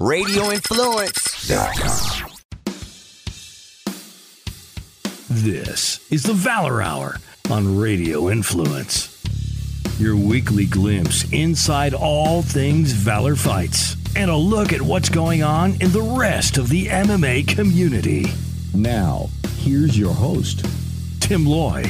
RadioInfluence.com. This is the Valor Hour on Radio Influence. Your weekly glimpse inside all things Valor fights and a look at what's going on in the rest of the MMA community. Now, here's your host, Tim Loy.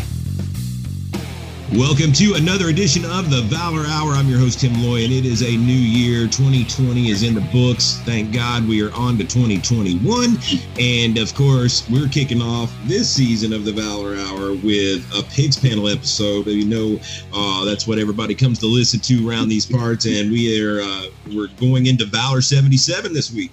Welcome to another edition of the Valor Hour. I'm your host, Tim Loy, and it is a new year. 2020 is in the books. Thank God we are on to 2021. And of course, we're kicking off this season of the Valor Hour with a Picks panel episode. You know, uh, that's what everybody comes to listen to around these parts. And we are uh, we're going into Valor 77 this week.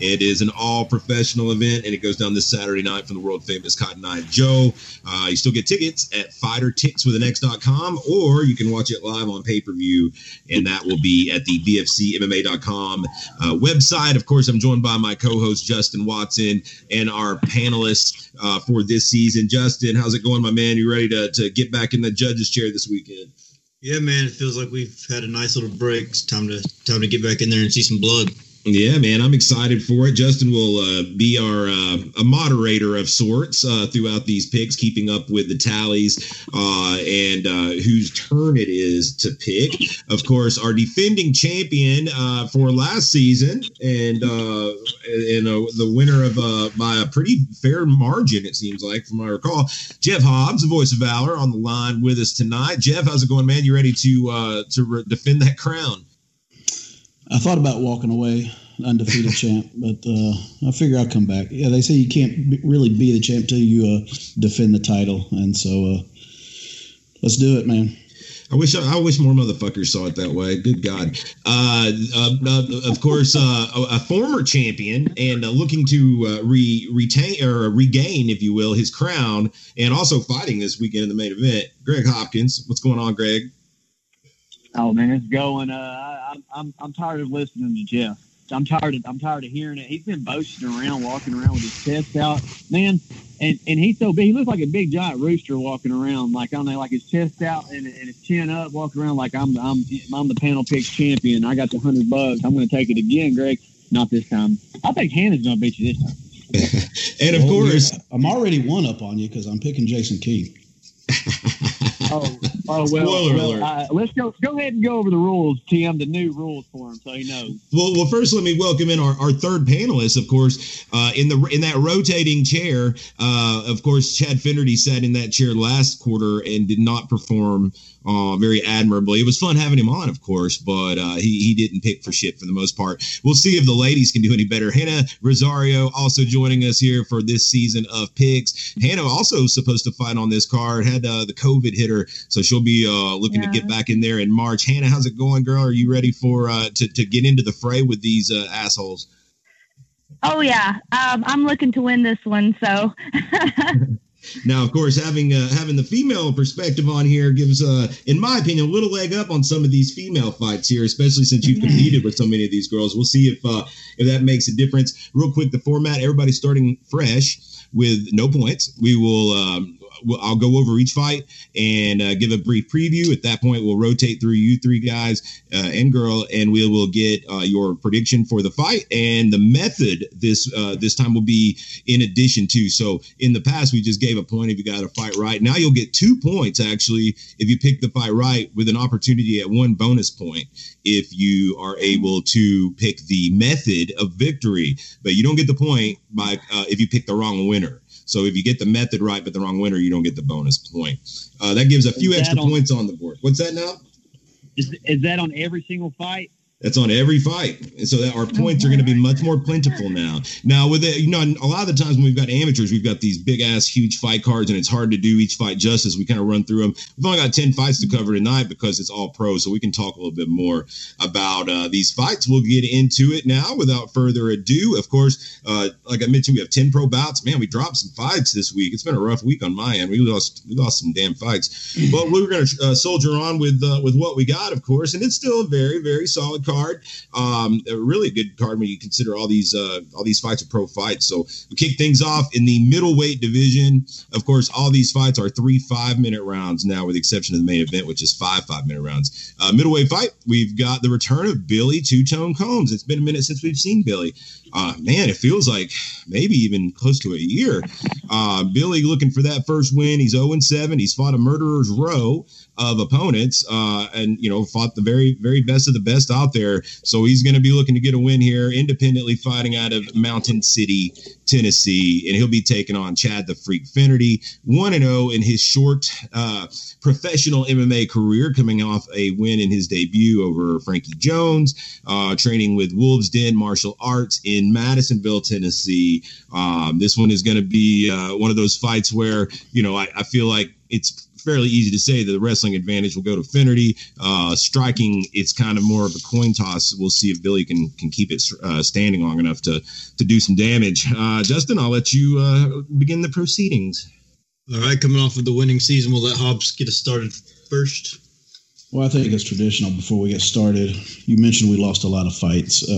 It is an all professional event, and it goes down this Saturday night from the world famous Cotton Eyed Joe. Uh, you still get tickets at fightertix.com, or you can watch it live on pay per view, and that will be at the VFCMMA.com uh, website. Of course, I'm joined by my co host, Justin Watson, and our panelists uh, for this season. Justin, how's it going, my man? You ready to, to get back in the judge's chair this weekend? Yeah, man, it feels like we've had a nice little break. It's time to time to get back in there and see some blood. Yeah, man, I'm excited for it. Justin will uh, be our uh, a moderator of sorts uh, throughout these picks, keeping up with the tallies uh, and uh, whose turn it is to pick. Of course, our defending champion uh, for last season, and and the winner of by a pretty fair margin, it seems like, from my recall, Jeff Hobbs, the voice of valor, on the line with us tonight. Jeff, how's it going, man? You ready to to re- defend that crown? I thought about walking away undefeated champ, but uh, I figure I'll come back. Yeah, they say you can't be, really be the champ till you uh, defend the title, and so uh, let's do it, man. I wish I wish more motherfuckers saw it that way. Good God! Uh, uh, uh, of course, a, a, former champion and looking to re, retain or regain, if you will, his crown, and also fighting this weekend in the main event. Greg Hopkins, what's going on, Greg? Oh man, it's going. Uh, I'm I'm I'm tired of listening to Jeff. I'm tired of I'm tired of hearing it. He's been boasting around, walking around with his chest out, man. And and he's so big. He looks like a big giant rooster walking around, like I don't know, like his chest out and, and his chin up, walking around like I'm I'm I'm the panel pick champion. I got the hundred bucks. I'm going to take it again, Greg. Not this time. I think Hannah's going to beat you this time. and of well, course, I'm already one up on you because I'm picking Jason King. oh, oh well. well uh, let's go. Go ahead and go over the rules, Tim. The new rules for him, so he knows. Well, well, first let me welcome in our, our third panelist. Of course, uh, in the in that rotating chair. Uh, of course, Chad Finnerty sat in that chair last quarter and did not perform uh, very admirably. It was fun having him on, of course, but uh, he, he didn't pick for shit for the most part. We'll see if the ladies can do any better. Hannah Rosario also joining us here for this season of picks. Hannah also supposed to fight on this card, had uh, the COVID hit her, so she'll be uh, looking yeah. to get back in there in March. Hannah, how's it going, girl? Are you ready for uh, to, to get into the fray with these uh, assholes? Oh yeah, um, I'm looking to win this one. So Now, of course, having uh, having the female perspective on here gives, uh, in my opinion, a little leg up on some of these female fights here, especially since you've competed with so many of these girls. We'll see if uh, if that makes a difference. Real quick, the format: everybody's starting fresh with no points. We will um, I'll go over each fight and uh, give a brief preview. At that point, we'll rotate through you three guys uh, and girl, and we will get uh, your prediction for the fight and the method. This uh, this time will be in addition to. So in the past, we just gave a point if you got a fight right. Now you'll get two points actually if you pick the fight right, with an opportunity at one bonus point if you are able to pick the method of victory. But you don't get the point by uh, if you pick the wrong winner. So if you get the method right but the wrong winner, you don't get the bonus point. Uh, that gives a few extra on, points on the board. What's that now? Is, is that on every single fight? That's on every fight, and so that our points are going to be much more plentiful now. Now, with it, you know, a lot of the times when we've got amateurs, we've got these big ass, huge fight cards, and it's hard to do each fight justice. We kind of run through them. We've only got ten fights to cover tonight because it's all pro, so we can talk a little bit more about uh, these fights. We'll get into it now without further ado. Of course, uh, like I mentioned, we have ten pro bouts. Man, we dropped some fights this week. It's been a rough week on my end. We lost, we lost some damn fights, but we're going to uh, soldier on with uh, with what we got, of course, and it's still a very, very solid card. Um, a really good card when you consider all these uh, all these fights are pro fights. So we kick things off in the middleweight division. Of course, all these fights are three five minute rounds now, with the exception of the main event, which is five five minute rounds. Uh, middleweight fight, we've got the return of Billy Two Tone Combs. It's been a minute since we've seen Billy. Uh, man, it feels like maybe even close to a year. Uh, Billy looking for that first win. He's 0 7. He's fought a murderer's row of opponents uh, and, you know, fought the very, very best of the best out there. So he's going to be looking to get a win here, independently fighting out of Mountain City, Tennessee. And he'll be taking on Chad the Freak Finnerty, 1 0 in his short uh, professional MMA career, coming off a win in his debut over Frankie Jones, uh, training with Wolves Den Martial Arts in Madisonville, Tennessee. Um, this one is going to be uh, one of those fights where, you know, I, I feel like it's fairly easy to say that the wrestling advantage will go to Finnerty. Uh, striking, it's kind of more of a coin toss. We'll see if Billy can can keep it uh, standing long enough to to do some damage. Uh, Justin, I'll let you uh, begin the proceedings. All right, coming off of the winning season, we'll let Hobbs get us started first. Well, I think it's traditional before we get started. You mentioned we lost a lot of fights.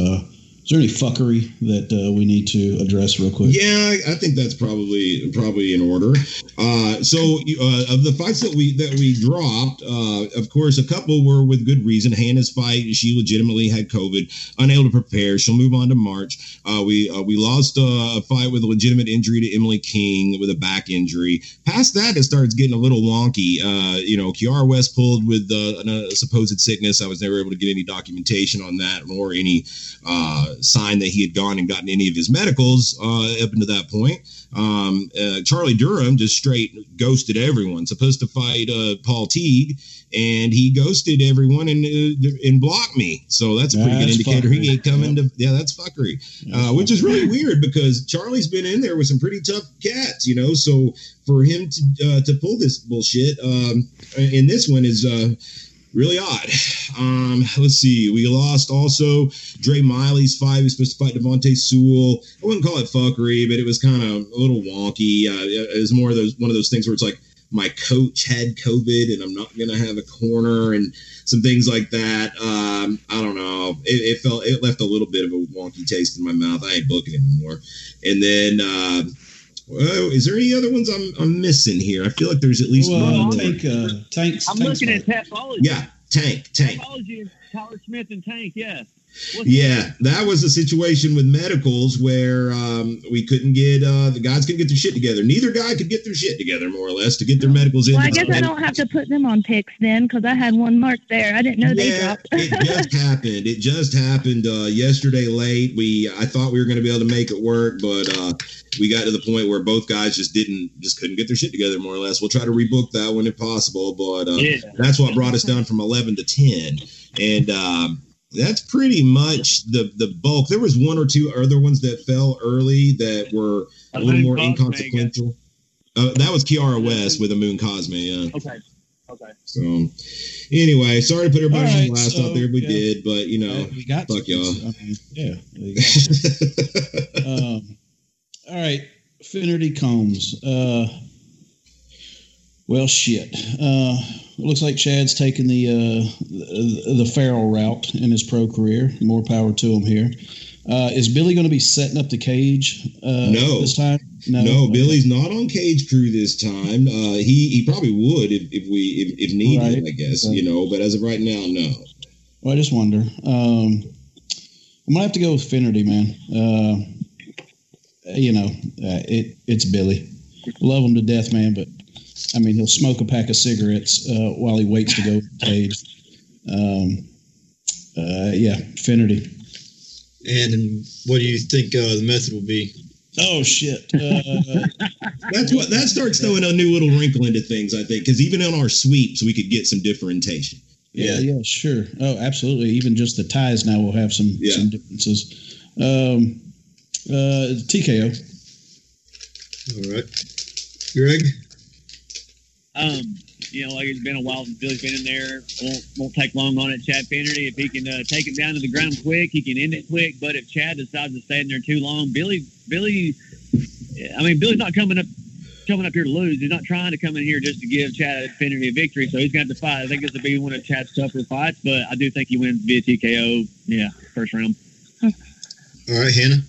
Uh, is there any fuckery that uh, we need to address real quick? Yeah, I think that's probably probably in order. Uh, so uh, of the fights that we that we dropped, uh, of course, a couple were with good reason. Hannah's fight, she legitimately had COVID, unable to prepare. She'll move on to March. Uh, we uh, we lost a fight with a legitimate injury to Emily King with a back injury. Past that, it starts getting a little wonky. you know, Kiara West pulled with a supposed sickness. I was never able to get any documentation on that or any sign that he had gone and gotten any of his medicals uh, up until that point. Um, uh, Charlie Durham just straight ghosted everyone. Supposed to fight uh, Paul Teague, and he ghosted everyone and uh, and blocked me. So that's a pretty good indicator fuckery. he ain't coming yep. to. Yeah, that's fuckery, that's uh, which is really weird because Charlie's been in there with some pretty tough cats, you know. So for him to uh, to pull this bullshit, um, and this one is really odd. Um, let's see. We lost also Dre Miley's fight. He was supposed to fight Devontae Sewell. I wouldn't call it fuckery, but it was kind of a little wonky. Uh, it was more of those one of those things where it's like my coach had COVID and I'm not going to have a corner and some things like that. Um, I don't know. It, it, felt it left a little bit of a wonky taste in my mouth. I ain't booking anymore. And then. Uh, well, is there any other ones I'm, I'm missing here? I feel like there's at least well, one. Tank, uh, tanks. I'm looking at Tapology. Yeah, Tank, Tank. Tapology, Tyler Smith and Tank. Yes. What's yeah, that? that? was a situation with medicals where um, we couldn't get uh, the guys couldn't get their shit together. Neither guy could get their shit together, more or less, to get their medicals in. Well, I guess I don't have to put them on picks then, because I had one mark there. I didn't know yeah, they dropped. it just happened. It just happened uh, yesterday late. We I thought we were going to be able to make it work, but uh, we got to the point where both guys just didn't just couldn't get their shit together, more or less. We'll try to rebook that one if possible, but uh, yeah. that's what brought us down from eleven to ten, and. Um, that's pretty much the the bulk. There was one or two other ones that fell early that were a little more inconsequential. Uh, that was Kiara West with a Moon Cosme. Yeah. Okay. Okay. So, anyway, sorry to put everybody right, on last so, out there. We yeah, did, but you know, we got fuck y'all. I mean, yeah. um, all right, Finnerty Combs. Uh, well, shit. Uh, it looks like Chad's taking the uh, the, the Farrell route in his pro career. More power to him here. Uh, is Billy going to be setting up the cage? Uh, no, this time. No, no okay. Billy's not on cage crew this time. Uh, he he probably would if, if we if, if needed, right. I guess right. you know. But as of right now, no. Well, I just wonder. Um, I'm gonna have to go with Finnerty, man. Uh, you know, uh, it it's Billy. Love him to death, man, but I mean, he'll smoke a pack of cigarettes uh, while he waits to go cage. Um, uh, yeah, Finnerty. And what do you think uh, the method will be? Oh shit! Uh, That's what that starts throwing a new little wrinkle into things. I think because even on our sweeps, we could get some differentiation. Yeah, yeah, sure. Oh, absolutely. Even just the ties now will have some yeah. some differences. Um, uh, TKO. All right, Greg. Um, you know, like it's been a while since Billy's been in there. Won't won't take long on it. Chad Finnerty, if he can uh, take him down to the ground quick, he can end it quick. But if Chad decides to stay in there too long, Billy, Billy, I mean, Billy's not coming up coming up here to lose. He's not trying to come in here just to give Chad Finnerty a victory. So he's going to have to fight. I think this will be one of Chad's tougher fights, but I do think he wins via TKO. Yeah, first round. All right, Hannah.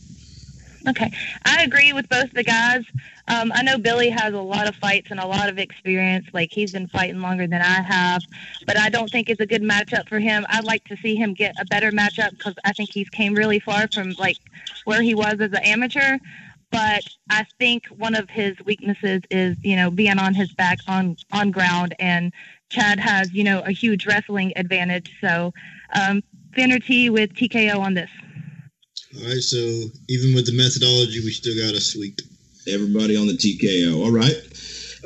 Okay, I agree with both the guys. Um, I know Billy has a lot of fights and a lot of experience. Like he's been fighting longer than I have, but I don't think it's a good matchup for him. I'd like to see him get a better matchup because I think he's came really far from like where he was as an amateur. But I think one of his weaknesses is you know being on his back on on ground, and Chad has you know a huge wrestling advantage. So um, Finnerty with TKO on this. All right, so even with the methodology, we still got a sweep. Everybody on the TKO. All right.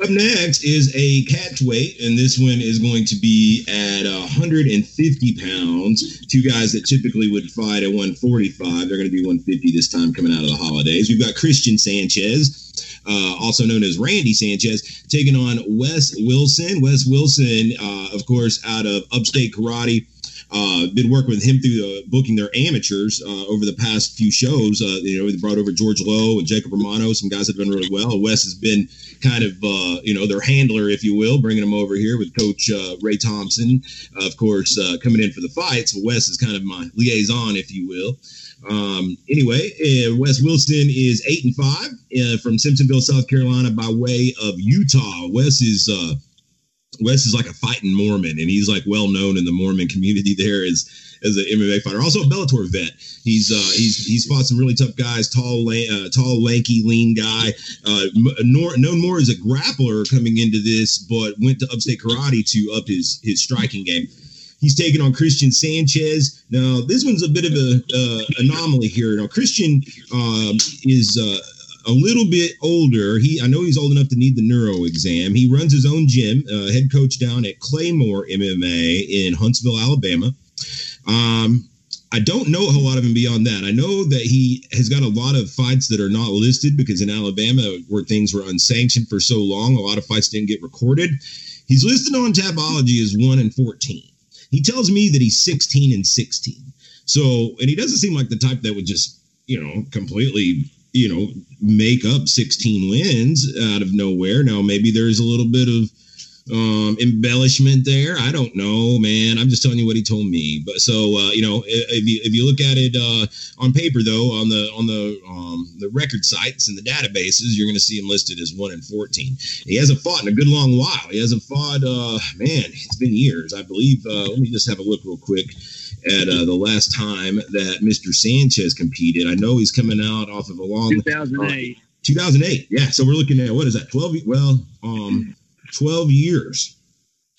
Up next is a catch weight, and this one is going to be at 150 pounds. Two guys that typically would fight at 145. They're going to be 150 this time coming out of the holidays. We've got Christian Sanchez, uh, also known as Randy Sanchez, taking on Wes Wilson. Wes Wilson, uh, of course, out of Upstate Karate. Uh, been working with him through uh, booking their amateurs uh, over the past few shows. Uh, you know, they brought over George Lowe and Jacob Romano, some guys that have done really well. Wes has been kind of, uh, you know, their handler, if you will, bringing them over here with Coach uh, Ray Thompson, of course, coming in for the fights. So Wes is kind of my liaison, if you will. Um, anyway, Wes Wilson is eight and five from Simpsonville, South Carolina, by way of Utah. Wes is Wes is like a fighting Mormon, and he's like well known in the Mormon community there as as an MMA fighter. Also a Bellator vet. He's uh, he's he's fought some really tough guys. Tall, uh, tall, lanky, lean guy. Uh, known more as a grappler coming into this, but went to Upstate Karate to up his his striking game. He's taking on Christian Sanchez. Now this one's a bit of a uh, anomaly here. Now Christian um, is uh, a little bit older. He I know he's old enough to need the neuro exam. He runs his own gym, uh, head coach down at Claymore MMA in Huntsville, Alabama. Um, I don't know a whole lot of him beyond that. I know that he has got a lot of fights that are not listed because in Alabama, where things were unsanctioned for so long, a lot of fights didn't get recorded. He's listed on Tapology as 1 and 14. He tells me that he's 16 and 16. So, and he doesn't seem like the type that would just, you know, completely you know, make up 16 wins out of nowhere. Now, maybe there's a little bit of um, embellishment there. I don't know, man. I'm just telling you what he told me. But so uh, you know, if you if you look at it uh, on paper, though, on the on the um, the record sites and the databases, you're going to see him listed as one and 14. He hasn't fought in a good long while. He hasn't fought. Uh, man, it's been years, I believe. Uh, let me just have a look real quick at uh, the last time that Mr. Sanchez competed. I know he's coming out off of a long 2008. 2008. Yeah, so we're looking at what is that? 12 well, um 12 years.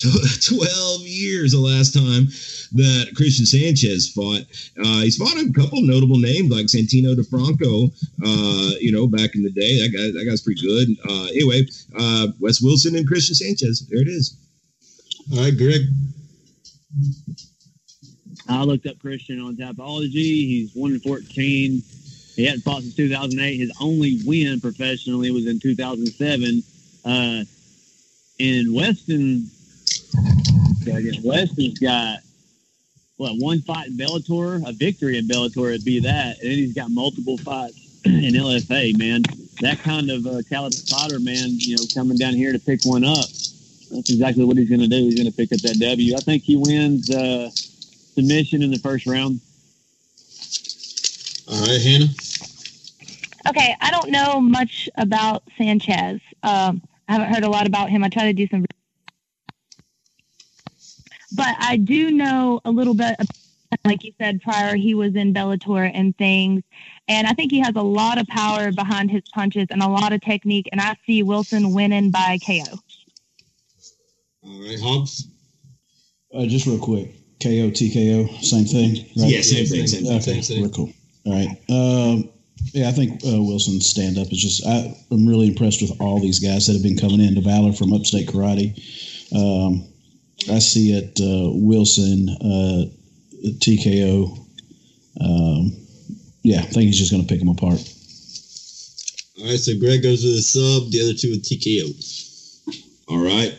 12 years the last time that Christian Sanchez fought. Uh, he's fought a couple notable names like Santino DeFranco, uh, you know, back in the day. That guy, that guy's pretty good. Uh, anyway, uh, Wes Wilson and Christian Sanchez. There it is. All right, Greg. I looked up Christian on Tapology. He's one in fourteen. He hadn't fought since 2008. His only win professionally was in 2007. Uh, and Weston, Weston's got what one fight in Bellator, a victory in Bellator would be that, and then he's got multiple fights in LFA. Man, that kind of uh, caliber fighter, man, you know, coming down here to pick one up. That's exactly what he's going to do. He's going to pick up that W. I think he wins. Uh, submission in the first round. All right, Hannah. Okay, I don't know much about Sanchez. Um, I haven't heard a lot about him. I try to do some, but I do know a little bit. Like you said prior, he was in Bellator and things, and I think he has a lot of power behind his punches and a lot of technique. And I see Wilson winning by KO. All right, Hobbs. Uh, just real quick, KO, TKO, same thing. Right? Yeah, same thing. Same, okay, same thing. Real cool. All right. Um, yeah, I think uh, Wilson's stand up is just. I, am really impressed with all these guys that have been coming in into Valor from Upstate Karate. Um, I see it uh, Wilson, uh, TKO. Um, yeah, I think he's just going to pick them apart. All right, so Greg goes with a sub, the other two with TKO. All right.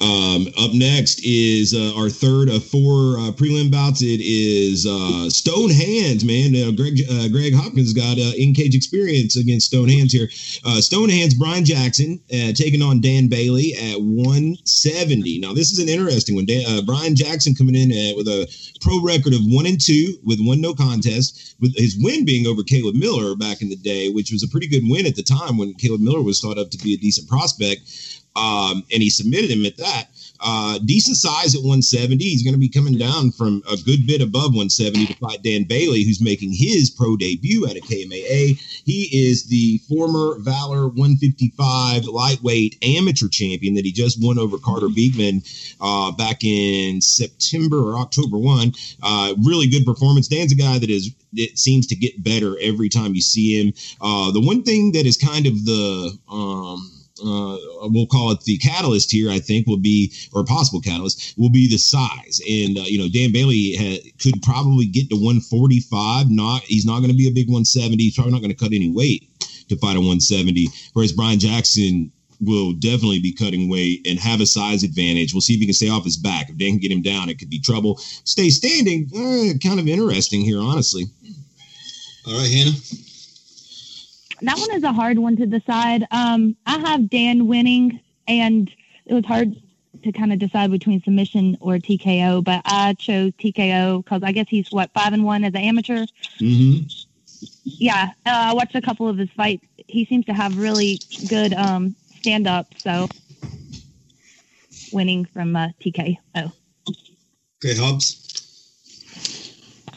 Um, up next is uh, our third of four uh, prelim bouts. It is uh, Stone Hands, man. Uh, Greg uh, Greg Hopkins got uh, in cage experience against Stone Hands here. Uh, Stone Hands Brian Jackson taking on Dan Bailey at 170. Now this is an interesting one. Dan, Brian Jackson coming in uh, with a pro record of one and two with one no contest, with his win being over Caleb Miller back in the day, which was a pretty good win at the time when Caleb Miller was thought of to be a decent prospect um, and he submitted him at that. Uh, decent size at 170. He's going to be coming down from a good bit above 170 to fight Dan Bailey, who's making his pro debut at a KMAA. He is the former Valor 155 lightweight amateur champion that he just won over Carter Beekman uh, back in September or October 1. Uh, really good performance. Dan's a guy that is it seems to get better every time you see him. Uh, the one thing that is kind of the um, uh, we'll call it the catalyst here. I think will be, or possible catalyst will be the size. And uh, you know, Dan Bailey could probably get to 145. Not he's not going to be a big 170. He's probably not going to cut any weight to fight a 170. Whereas Brian Jackson will definitely be cutting weight and have a size advantage. We'll see if he can stay off his back. If they can get him down, it could be trouble. Stay standing, eh, kind of interesting here, honestly. All right, Hannah. That one is a hard one to decide. Um, I have Dan winning, and it was hard to kind of decide between submission or TKO, but I chose TKO because I guess he's what five and one as an amateur. Mm-hmm. Yeah, uh, I watched a couple of his fights. He seems to have really good um, stand up, so winning from uh, TKO. Okay, Hobbs.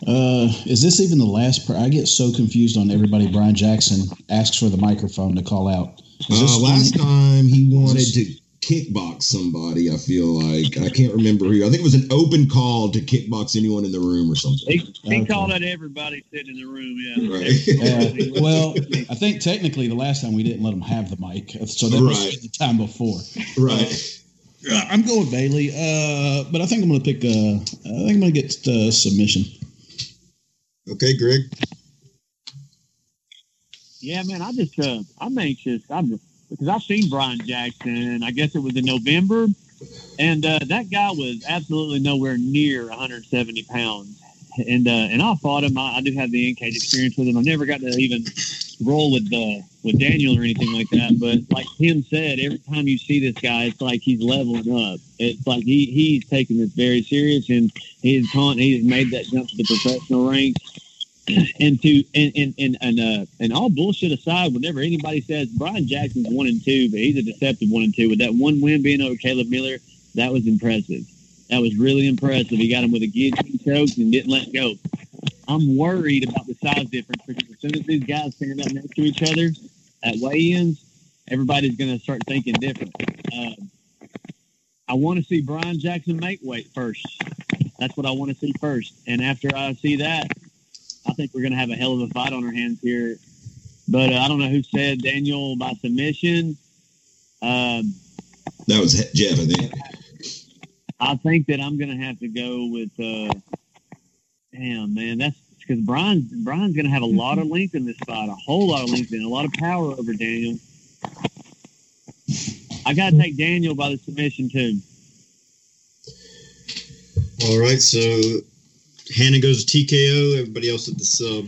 Uh, is this even the last? Per- I get so confused on everybody. Brian Jackson asks for the microphone to call out. Is this Uh, last time he wanted to kickbox somebody. I feel like I can't remember who. I think it was an open call to kickbox anyone in the room or something. He, he Okay. called out everybody sitting in the room. Yeah. Right. Uh, well, I think technically the last time we didn't let him have the mic, so that was the time before. right. Uh, I'm going Bailey, uh, but I think I'm going to pick. Uh, I think I'm going to get uh, submission. Okay, Greg. Yeah, man, I just uh, I'm anxious. I'm just because I've seen Brian Jackson. I guess it was in November, and uh, that guy was absolutely nowhere near 170 pounds. And uh, and I fought him. I, I do have the in cage experience with him. I never got to even roll with uh, with Daniel or anything like that. But like Tim said, every time you see this guy, it's like he's leveling up. It's like he he's taking this very serious, and he's con- he's made that jump to the professional ranks and to and and and and, uh, and all bullshit aside, whenever anybody says Brian Jackson's one and two, but he's a deceptive one and two, with that one win being over Caleb Miller, that was impressive. That was really impressive. He got him with a guillotine choke and didn't let go. I'm worried about the size difference because as soon as these guys stand up next to each other at weigh-ins, everybody's going to start thinking different. Uh, I want to see Brian Jackson make weight first. That's what I want to see first. And after I see that, I think we're going to have a hell of a fight on our hands here. But uh, I don't know who said Daniel by submission. Um, That was Jeff, I think. I think that I'm going to have to go with. Uh, damn, man, that's because Brian Brian's going to have a lot of length in this fight, a whole lot of length and a lot of power over Daniel. I got to take Daniel by the submission too. All right, so Hannah goes to TKO. Everybody else at the sub.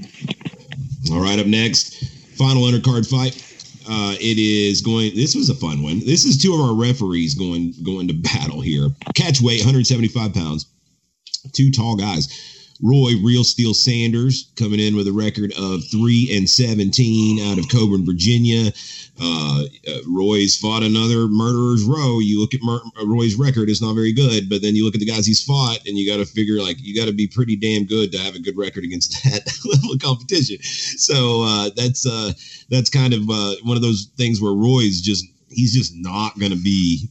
All right, up next, final undercard fight. Uh, it is going. This was a fun one. This is two of our referees going going to battle here. Catch weight, 175 pounds. Two tall guys. Roy Real Steel Sanders coming in with a record of three and 17 out of Coeburn, Virginia. Uh, uh, Roy's fought another murderer's row. You look at Mur- Roy's record; it's not very good. But then you look at the guys he's fought, and you got to figure like you got to be pretty damn good to have a good record against that level of competition. So uh, that's uh, that's kind of uh, one of those things where Roy's just he's just not going to be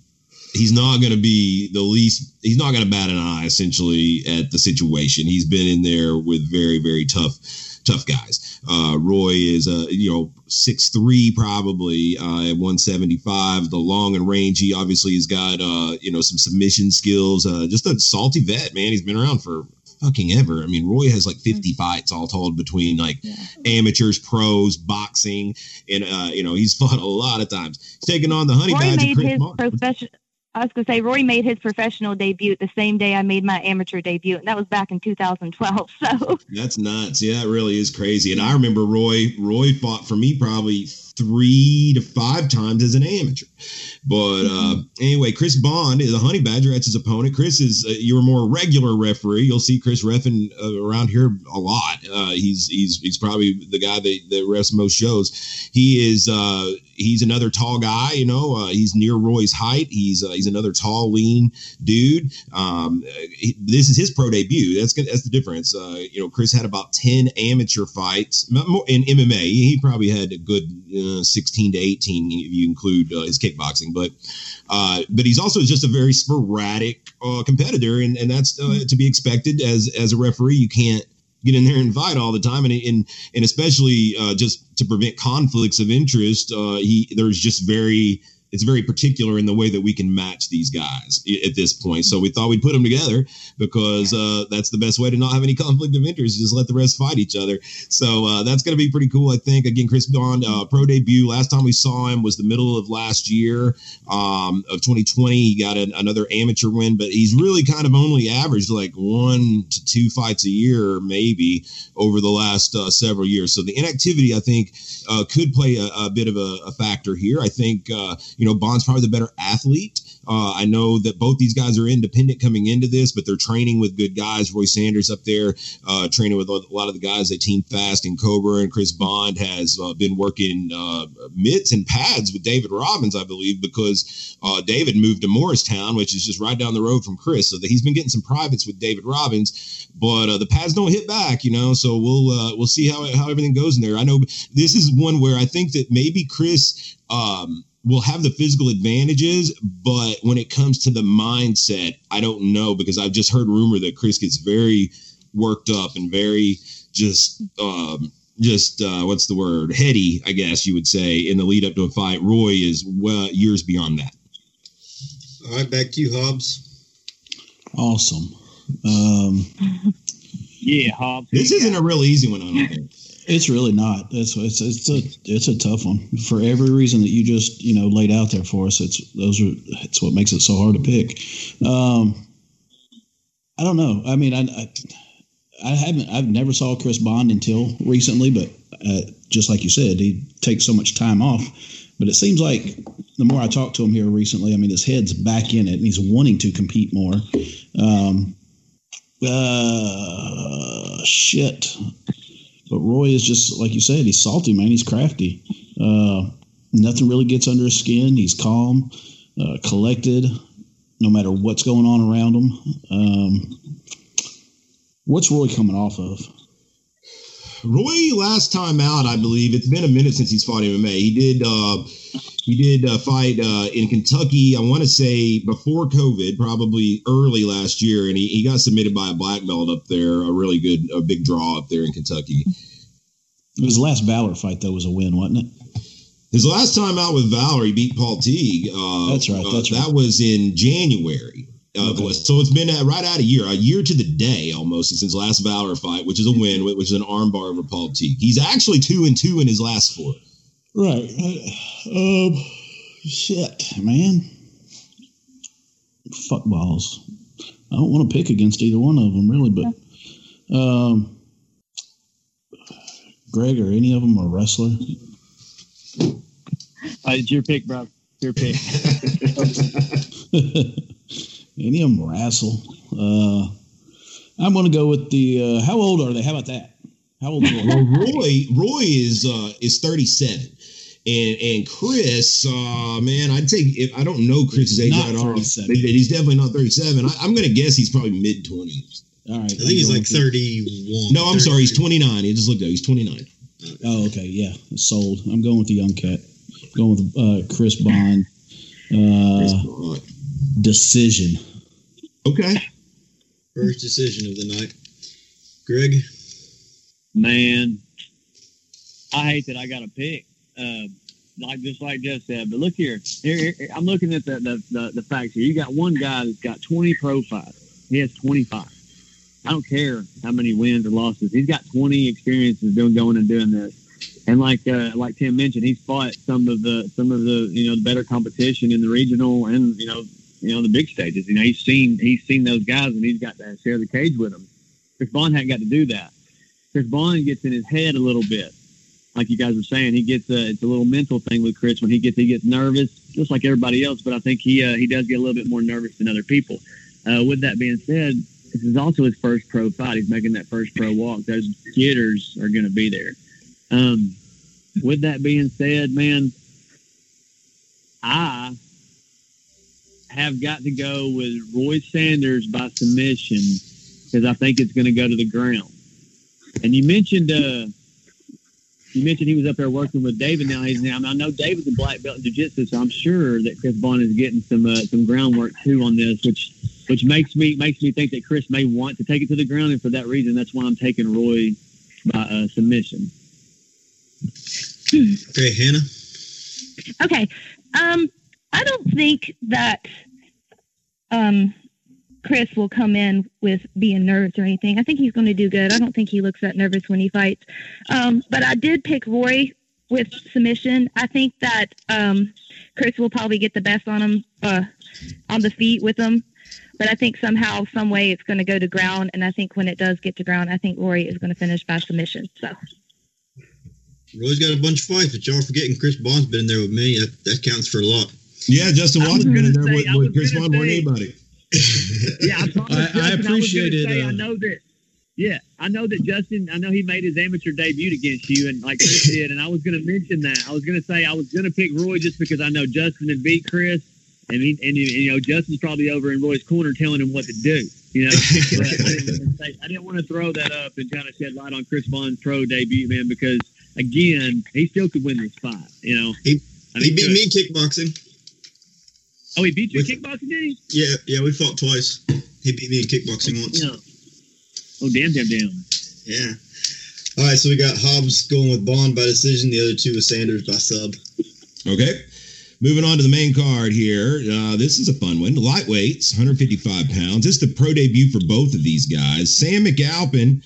he's not going to be the least he's not going to bat an eye essentially at the situation. He's been in there with very very tough tough guys. Uh, roy is uh, you know six three probably uh, at 175 the long and rangy. Obviously he's got uh, you know some submission skills. Uh, just a salty vet man. He's been around for fucking ever. I mean roy has like 50 fights all told between like amateurs pros boxing and uh, you know he's fought a lot of times. He's taking on the honey Roy badger made his profession. I was going to say Roy made his professional debut the same day I made my amateur debut, and that was back in 2012. So That's nuts. Yeah, it really is crazy. And I remember Roy. Roy fought for me probably three to five times as an amateur. But uh, anyway, Chris Bond is a honey badger. That's his opponent. Chris is uh, you're more regular referee. You'll see Chris reffing uh, around here a lot. Uh, he's he's he's probably the guy that, that refs most shows. He is uh, he's another tall guy. You know, uh, he's near Roy's height. He's he's another tall, lean dude. Um, he- this is his pro debut. That's that's the difference. You know, Chris had about ten amateur fights in MMA. He probably had a good uh, sixteen to eighteen if you include uh, his kickboxing. But uh, but he's also just a very sporadic uh, competitor, and and that's uh, to be expected as as a referee. You can't get in there and fight all the time, and and and especially uh, just to prevent conflicts of interest. He there's just very it's very particular in the way that we can match these guys at this point. So we thought we'd put them together because uh, that's the best way to not have any conflict of interest. Just let the rest fight each other. So uh, that's going to be pretty cool, I think. Again, Chris Bond, uh, pro debut. Last time we saw him was the middle of last year um, of 2020. He got an, another amateur win, but he's really kind of only averaged like one to two fights a year, maybe over the last uh, several years. So the inactivity, I think, uh, could play a, a bit of a, a factor here. I think uh, you know Bond's probably the better athlete. Uh, I know that both these guys are independent coming into this, but they're training with good guys. Roy Sanders up there uh, training with a lot of the guys that Team Fast and Cobra, and Chris Bond has uh, been working uh, mitts and pads with David Robbins, I believe, because uh, David moved to Morristown, which is just right down the road from Chris. So that he's been getting some privates with David Robbins, but uh, the pads don't hit back, you know. So we'll uh, we'll see how how everything goes in there. I know this is one where I think that maybe Chris. Um, will have the physical advantages, but when it comes to the mindset, I don't know because I've just heard rumor that Chris gets very worked up and very just um just uh what's the word heady i guess you would say in the lead up to a fight roy is well years beyond that All right, back to you, Hobbs. Awesome. Um, Yeah, Hobbs. this isn't a real easy one i don't think it's really not. It's it's it's a it's a tough one for every reason that you just you know laid out there for us. It's those are it's what makes it so hard to pick. Um, I don't know. I mean, I, I I haven't I've never saw Chris Bond until recently, but uh, just like you said, he takes so much time off. But it seems like the more I talk to him here recently, I mean, his head's back in it, and he's wanting to compete more. Um, uh, shit. But Roy is just like you said. He's salty, man. He's crafty. Uh, nothing really gets under his skin. He's calm, uh, collected, no matter what's going on around him. Um, what's Roy coming off of? roy last time out i believe it's been a minute since he's fought mma he did uh he did uh, fight uh, in Kentucky. I want to say before COVID, probably early last year, and he, he got submitted by a black belt up there. A really good, a big draw up there in Kentucky. His last Valor fight, though, was a win, wasn't it? His last time out with Valor, he beat Paul Teague. Uh, That's right, uh, that's right. That was in January. Uh, Okay. So it's been uh, right out a year, a year to the day almost since last Valor fight, which is a win, which is an armbar over Paul Teague. He's actually two and two in his last four. Right. Um, shit, man. Fuck balls. I don't want to pick against either one of them, really, but um, Greg or any of them a wrestler. Uh, it's your pick, bro. Your pick. any of them wrestle. Uh, I'm going to go with the. Uh, how old are they? How about that? How old? Are Well, Roy, Roy is uh, is thirty seven. And and Chris, uh, man, I'd take if I don't know Chris's age Not right off, 37. but he's definitely not thirty seven. I'm gonna guess he's probably mid twenties. All right. I think he's like 31. No, I'm sorry, he's twenty nine. He just looked at he's twenty nine. Oh, okay. Yeah, sold. I'm going with the young cat. going with uh, Chris Bond. Uh, decision. okay. First decision of the night. Greg, Man, I hate that I got to pick. Uh, like just like Jeff said, but look here. Here, here I'm looking at the, the the the facts here. You got one guy that's got 20 pro fights. He has 25. I don't care how many wins or losses. He's got 20 experiences doing going and doing this. And like uh, like Tim mentioned, he's fought some of the some of the you know the better competition in the regional and you know you know, the big stages. You know, he's seen he's seen those guys, and he's got to share the cage with them. Chris Bond hadn't got to do that. Chris Bond gets in his head a little bit, like you guys were saying. He gets a it's a little mental thing with Chris when he gets he gets nervous, just like everybody else. But I think he uh, he does get a little bit more nervous than other people. Uh, with that being said, this is also his first pro fight. He's making that first pro walk. Those jitters are going to be there. Um, with that being said, man, I have got to go with Roy Sanders by submission because I think it's going to go to the ground. And you mentioned uh, you mentioned he was up there working with David. Now he's now. I, mean, I know David's a black belt in jiu-jitsu, so I'm sure that Chris Bond is getting some uh, some groundwork too on this, which which makes me makes me think that Chris may want to take it to the ground, and for that reason, that's why I'm taking Roy by uh, submission. Okay, Hannah. Okay. Um, I don't think that um, Chris will come in with being nervous or anything. I think he's going to do good. I don't think he looks that nervous when he fights. Um, but I did pick Roy with submission. I think that um, Chris will probably get the best on him uh, on the feet with him. But I think somehow, some way, it's going to go to ground. And I think when it does get to ground, I think Roy is going to finish by submission. So. Roy's got a bunch of fights, but y'all are forgetting Chris Bond's been in there with me. That, that counts for a lot. Yeah, Justin Watson's been in there say- with, with Chris Bond more than anybody. Yeah, I, promised I- I Justin was gonna appreciated, say, uh, I know that. Yeah, I know that Justin. I know he made his amateur debut against you, and like Chris did. And I was going to mention that. I was going to say I was going to pick Roy just because I know Justin had beat Chris, and he, and you you know Justin's probably over in Roy's corner telling him what to do. You know, but I didn't, want to say, I didn't want to throw that up and kind of shed light on Chris Bond's pro debut, man, because again, he still could win this fight. You know, He- I He beat could. me in kickboxing. Oh, he beat you in kickboxing, did he? Yeah, yeah, we fought twice. He beat me in kickboxing once. Yeah. Oh, damn, damn, damn. Yeah. All right, so we got Hobbs going with Bond by decision. The other two with Sanders by sub. Okay. Moving on to the main card here. Uh, this is a fun one. Lightweights, 155 pounds. This is the pro debut for both of these guys. Sam McAlpin,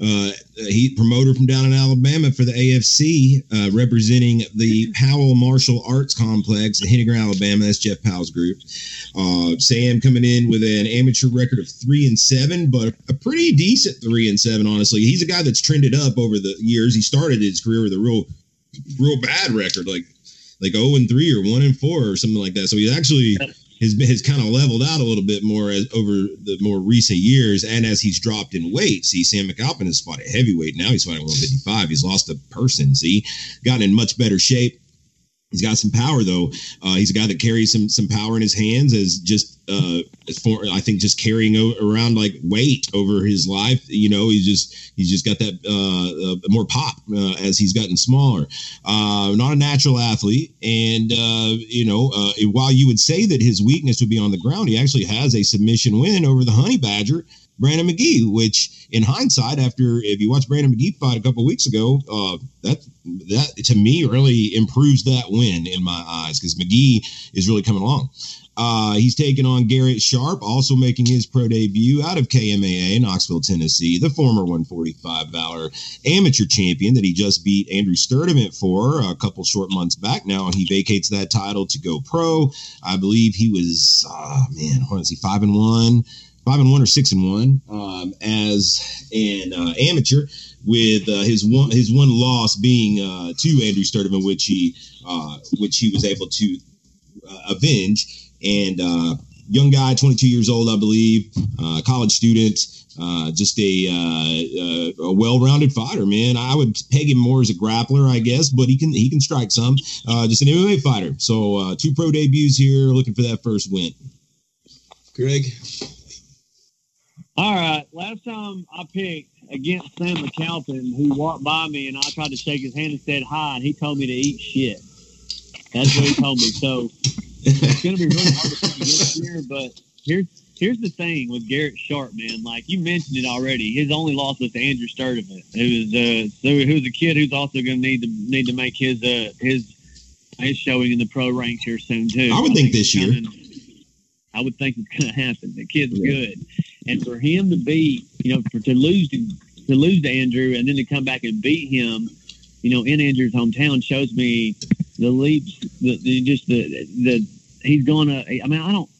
uh, he promoter from down in Alabama for the AFC, uh, representing the Powell Martial Arts Complex in Henniger, Alabama. That's Jeff Powell's group. Uh, Sam coming in with an amateur record of three and seven, but a pretty decent three and seven, honestly. He's a guy that's trended up over the years. He started his career with a real, real bad record, like like 0 and 3 or 1 and 4 or something like that. So he's actually has been has kind of leveled out a little bit more as over the more recent years and as he's dropped in weight. See, Sam McAlpin has fought at heavyweight. Now he's fighting 155. He's lost a person. See, gotten in much better shape. He's got some power though. Uh, he's a guy that carries some some power in his hands as just uh, for I think just carrying o- around like weight over his life. You know, he's just he's just got that uh, uh, more pop uh, as he's gotten smaller. Uh, not a natural athlete, and you know, while you would say that his weakness would be on the ground, he actually has a submission win over the Honey Badger. Brandon McGee, which in hindsight, after if you watch Brandon McGee fight a couple weeks ago, uh, that that to me really improves that win in my eyes because McGee is really coming along. Uh, he's taking on Garrett Sharp, also making his pro debut out of KMAA, in Knoxville, Tennessee, the former 145 Valor amateur champion that he just beat Andrew Sturdivant for a couple short months back. Now he vacates that title to go pro. I believe he was, uh, man, what is he, five and one? Five and one or six and one um, as an uh, amateur, with uh, his one his one loss being uh, to Andrew Sturdivant, which he uh, which he was able to uh, avenge. And uh, young guy, 22 years old, I believe, college student, just a a well-rounded fighter, man. I would peg him more as a grappler, I guess, but he can he can strike some. Just an MMA fighter. So two pro debuts here, looking for that first win. Greg. All right. Last time I picked against Sam McAlpin, who walked by me and I tried to shake his hand and said hi, and he told me to eat shit. That's what he told me. So it's going to be really hard to pick against here. But here's here's the thing with Garrett Sharp, man. Like you mentioned it already, his only loss was to Andrew Sturdivant. It was uh, so he was a kid who's also going to need to need to make his uh his his showing in the pro ranks here soon too. I would think this it's year. coming- I would think it's going to happen. The kid's good, and for him to be, you know, for to lose to, to lose to Andrew and then to come back and beat him, you know, in Andrew's hometown shows me the leaps, the, the just the the he's going to. I mean, I don't.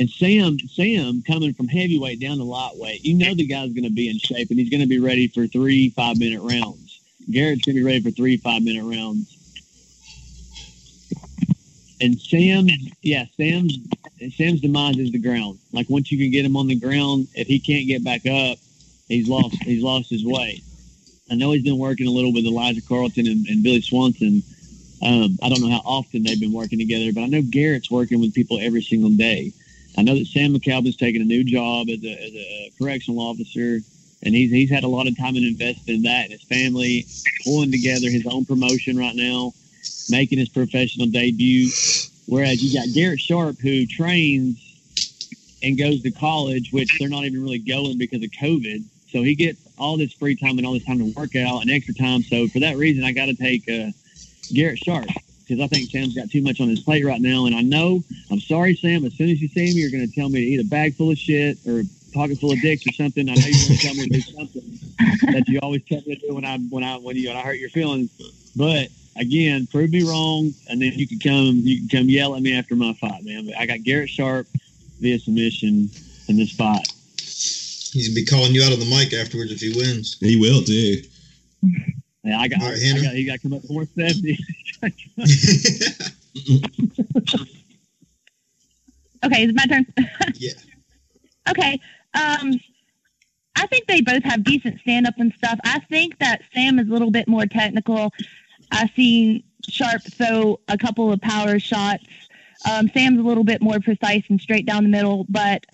And Sam, Sam coming from heavyweight down to lightweight, you know the guy's going to be in shape and he's going to be ready for three five minute rounds. Garrett's going to be ready for three five minute rounds. And Sam, yeah, Sam's Sam's demise is the ground. Like once you can get him on the ground, if he can't get back up, he's lost. He's lost his way. I know he's been working a little with Elijah Carlton and, and Billy Swanson. Um, I don't know how often they've been working together, but I know Garrett's working with people every single day. I know that Sam McAlpin's taking a new job as a, as a correctional officer, and he's he's had a lot of time and invested in that and his family, pulling together his own promotion right now, making his professional debut. Whereas you got Garrett Sharp who trains and goes to college, which they're not even really going because of COVID. So he gets all this free time and all this time to work out and extra time. So for that reason, I got to take uh, Garrett Sharp because I think Sam's got too much on his plate right now. And I know, I'm sorry, Sam. As soon as you see me, you're going to tell me to eat a bag full of shit or a pocket full of dicks or something. I know you're going to tell me to do something that you always tell me to do when I when I when you when I hurt your feelings. But again, prove me wrong, and then you can come you can come yell at me after my fight, man. But I got Garrett Sharp via submission in this fight. He's gonna be calling you out on the mic afterwards if he wins. He will too. Yeah, I got, All right, I Hannah. got, he got to come up 470. Okay, is it my turn? yeah. Okay. Um, I think they both have decent stand up and stuff. I think that Sam is a little bit more technical. I've seen Sharp throw a couple of power shots. Um, Sam's a little bit more precise and straight down the middle, but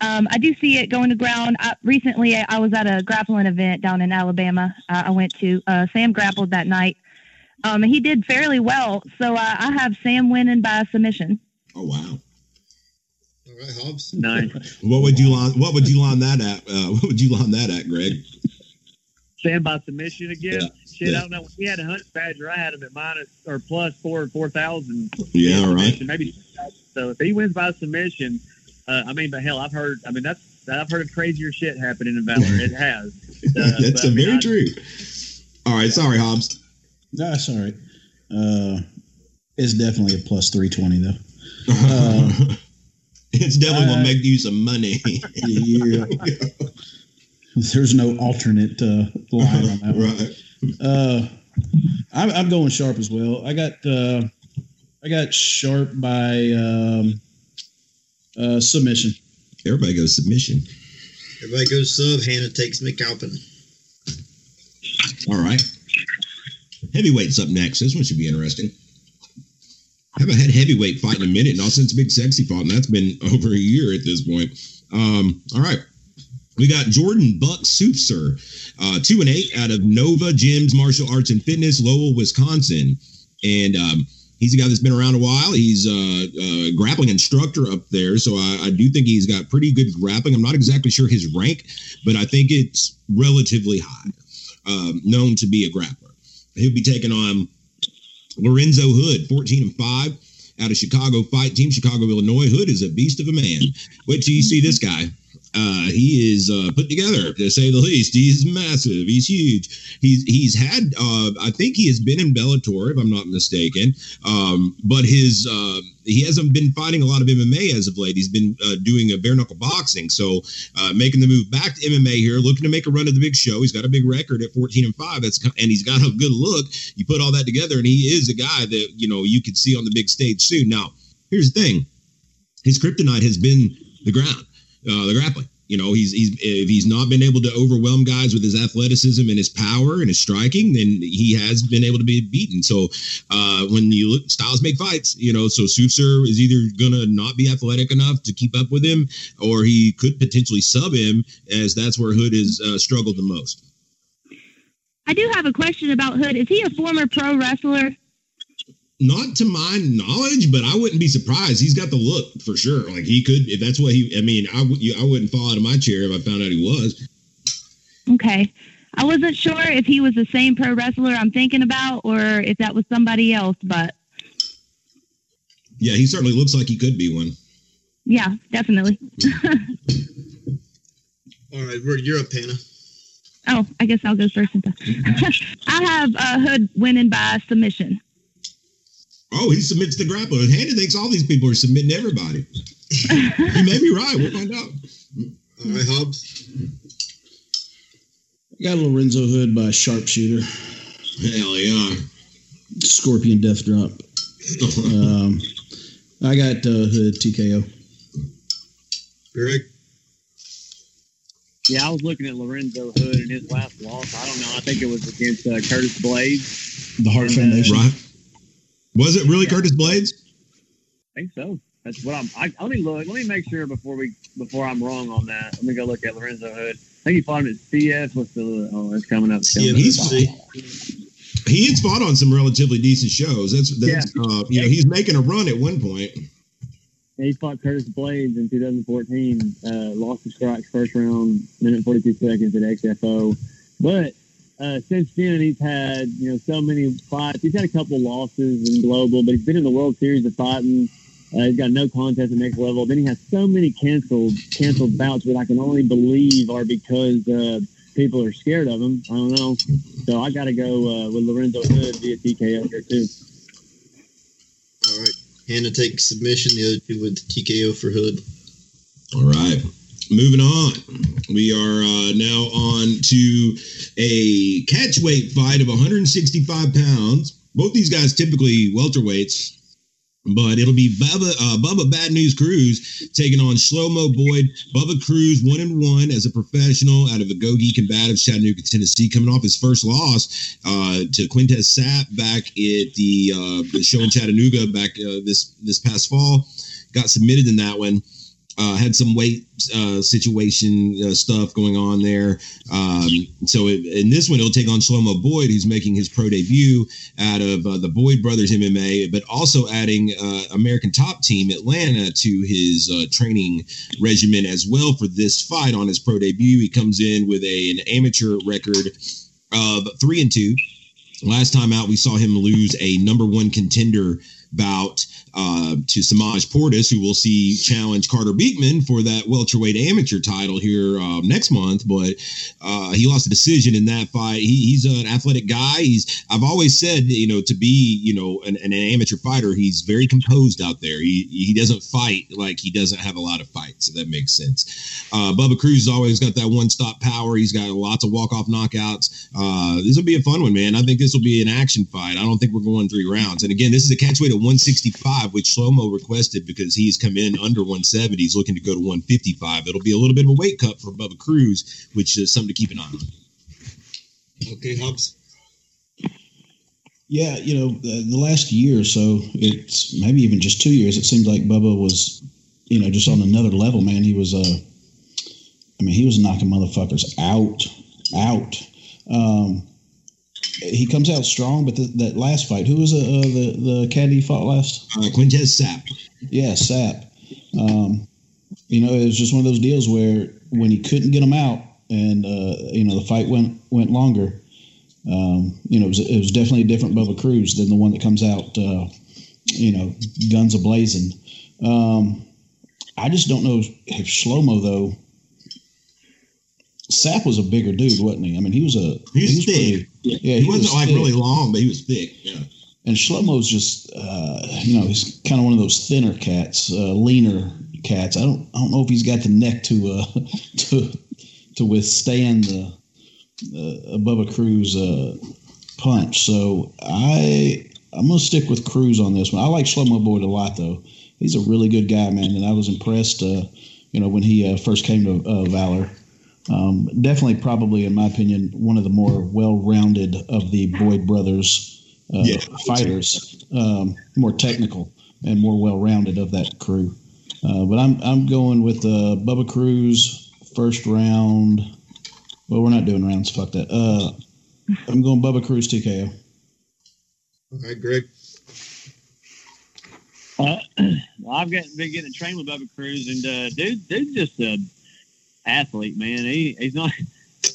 um, I do see it going to ground. I, recently, I was at a grappling event down in Alabama. Uh, I went to. Uh, Sam grappled that night. Um, and he did fairly well. So uh, I have Sam winning by submission. Oh wow. All right, Hobbs. nice. What would you line? What would you line that at? Uh, what would you line that at, Greg? Sam by submission again. Yeah, Shit, yeah. I don't know. He had a hunter badger. I had him at minus or plus four or four thousand. Yeah, all right. Maybe so. If he wins by submission, uh, I mean, but hell, I've heard. I mean, that's that I've heard of crazier shit happening in Valor. It has. Uh, That's but, I mean, very I- true. All right, sorry, Hobbs. No, that's all right. Uh, it's definitely a plus 320, though. Uh, it's definitely uh, gonna make you some money. Yeah. There's no alternate uh, line on that one. right. Uh, I'm, I'm going sharp as well. I got uh, I got sharp by um, uh, submission. Everybody goes submission. Everybody goes sub. Hannah takes McAlpin. All right. Heavyweight's up next. This one should be interesting. I Haven't had heavyweight fight in a minute, not since Big Sexy fought, and that's been over a year at this point. Um, all right. We got Jordan Buck Soupser, uh, two and eight out of Nova Gyms Martial Arts and Fitness, Lowell, Wisconsin. And um, he's a guy that's been around a while. He's a, a grappling instructor up there. So I, I do think he's got pretty good grappling. I'm not exactly sure his rank, but I think it's relatively high, um, known to be a grappler. He'll be taking on Lorenzo Hood, 14 and 5 out of Chicago Fight Team, Chicago, Illinois. Hood is a beast of a man. Wait till you see this guy. Uh, he is uh, put together to say the least. He's massive. He's huge. He's he's had. Uh, I think he has been in Bellator, if I'm not mistaken. Um, but his uh, he hasn't been fighting a lot of MMA as of late. He's been uh, doing a bare knuckle boxing. So uh, making the move back to MMA here, looking to make a run at the big show. He's got a big record at 14 and five. That's and he's got a good look. You put all that together, and he is a guy that you know you could see on the big stage soon. Now, here's the thing: his kryptonite has been the ground, uh, the grappling. You know, he's he's if he's not been able to overwhelm guys with his athleticism and his power and his striking, then he has been able to be beaten. So uh, when you look, styles make fights. You know, so Sufser is either gonna not be athletic enough to keep up with him, or he could potentially sub him, as that's where Hood has uh, struggled the most. I do have a question about Hood. Is he a former pro wrestler? Not to my knowledge, but I wouldn't be surprised. He's got the look for sure. Like he could, if that's what he. I mean, I would. I wouldn't fall out of my chair if I found out he was. Okay. I wasn't sure if he was the same pro wrestler I'm thinking about or if that was somebody else, but Yeah, he certainly looks like he could be one. yeah, definitely. All right, we're, you're up, Hannah. Oh, I guess I'll go first. since I I have uh, Hood winning by submission. Oh, he submits the grappler. Hannah thinks all these people are submitting everybody. you may be right. We'll find out. All right, Hobbs. I got Lorenzo Hood by Sharpshooter, Hell yeah. Scorpion Death Drop. Um, I got uh, Hood TKO. Greg. Yeah, I was looking at Lorenzo Hood and his last loss. I don't know. I think it was against uh, Curtis Blaydes. The Heart And, uh, Foundation. right. Was it really Yeah. Curtis Blaydes? I think so. That's what I'm. I, let me look. Let me make sure before we before I'm wrong on that. Let me go look at Lorenzo Hood. I think he fought him at CS. What's the? Oh, it's coming up. It's coming up. He's- He had fought on some relatively decent shows. That's that's uh, you know he's making a run at one point. He fought Curtis Blaydes in 2014. Uh, lost to strikes first round, minute 42 seconds at XFO. But uh, since then, he's had you know so many fights. He's had a couple losses in global, but he's been in the World Series of fighting. Uh, he's got no contest at next level. Then he has so many canceled canceled bouts that I can only believe are because uh, people are scared of him. I don't know. So I got to go uh, with Lorenzo Hood via TKO here too. All right. Hannah takes submission. The other two with TKO for Hood. All right. Moving on. We are uh, now on to a catchweight fight of 165 pounds. Both these guys typically welterweights, but it'll be Bubba, uh, Bubba Bad News Cruz taking on Shlomo Boyd. Bubba Cruz, one and one as a professional out of the Gogi Combatives, Chattanooga, Tennessee, coming off his first loss uh, to Quintez Sapp back at the, uh, the show in Chattanooga back uh, this this past fall. Got submitted in that one uh, had some weight uh, situation uh, stuff going on there. Um, so it, in this one, he'll take on Shlomo Boyd, who's making his pro debut out of uh, the Boyd Brothers MMA, but also adding uh, American Top Team Atlanta to his uh, training regimen as well for this fight on his pro debut. He comes in with a, an amateur record of three and two. Last time out, we saw him lose a number one contender bout uh, to Samaj Portis, who we'll see challenge Carter Beekman for that welterweight amateur title here uh, next month. But uh, he lost a decision in that fight. He, he's an athletic guy. He's I've always said you know to be you know an, an amateur fighter, he's very composed out there. He he doesn't fight like he doesn't have a lot of fights. If that makes sense. Uh, Bubba Cruz has always got that one stop power. He's got lots of walk off knockouts. Uh, this will be a fun one, man. I think this will be an action fight. I don't think we're going three rounds. And again, this is a catchweight at 165, which Shlomo requested because he's come in under 170. He's looking to go to 155. It'll be a little bit of a weight cut for Bubba Cruz, which is something to keep an eye on. Okay, Hobbs. Yeah, you know, the, the last year or so, it's maybe even just two years. It seems like Bubba was, you know, just on another level, man. He was, uh, I mean, he was knocking motherfuckers out, out. Um, he comes out strong, but the, that last fight, who was uh, uh, the the caddy he fought last? Uh, Quintez Sapp. Yeah, Sapp. Um, you know, it was just one of those deals where when he couldn't get him out, and uh, you know the fight went went longer. Um, you know, it was, it was definitely a different Bubba Cruz than the one that comes out. Uh, you know, guns a blazing. Um, I just don't know if Shlomo though. Sapp was a bigger dude, wasn't he? I mean, he was a He was pretty- thick. yeah, He, wasn't was like thick. really long, but he was thick. Yeah. And Shlomo's just, uh, you know, he's kind of one of those thinner cats, uh, leaner cats. I don't, I don't know if he's got the neck to, uh, to, to withstand the uh, Bubba Cruz uh, punch. So I, I'm gonna stick with Cruz on this one. I like Shlomo Boyd a lot, though. He's a really good guy, man, and I was impressed. Uh, you know, when he uh, first came to uh, Valor. Um, definitely, probably, in my opinion, one of the more well-rounded of the Boyd brothers uh, Yeah. fighters, um, more technical and more well-rounded of that crew. Uh, but I'm I'm going with uh, Bubba Cruz first round. Well, we're not doing rounds. Fuck that. Uh, I'm going Bubba Cruz TKO. All right, Greg. Uh, well, I've got, been getting trained with Bubba Cruz, and uh, dude, dude's just a athlete, man. He he's not.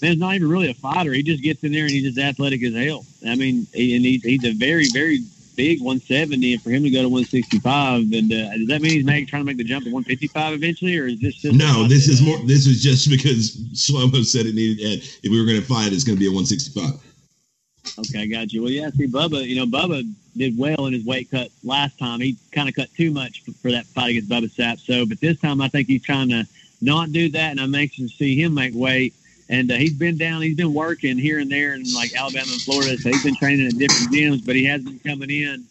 Man, he's not even really a fighter. He just gets in there and he's just athletic as hell. I mean, he, and he's he's a very very big 170, and for him to go to 165, and uh, does that mean he's make, trying to make the jump to 155 eventually, or is this just No, this is more. This is just because Shlomo said it needed. And if we were going to fight, it's going to be a 165. Okay, I got you. Well, yeah, see, Bubba, you know, Bubba did well in his weight cut last time. He kind of cut too much for, for that fight against Bubba Sapp. So, but this time I think he's trying to not do that, and I'm anxious to see him make weight. And uh, he's been down, he's been working here and there in like Alabama and Florida. So he's been training at different gyms, but he has been coming in.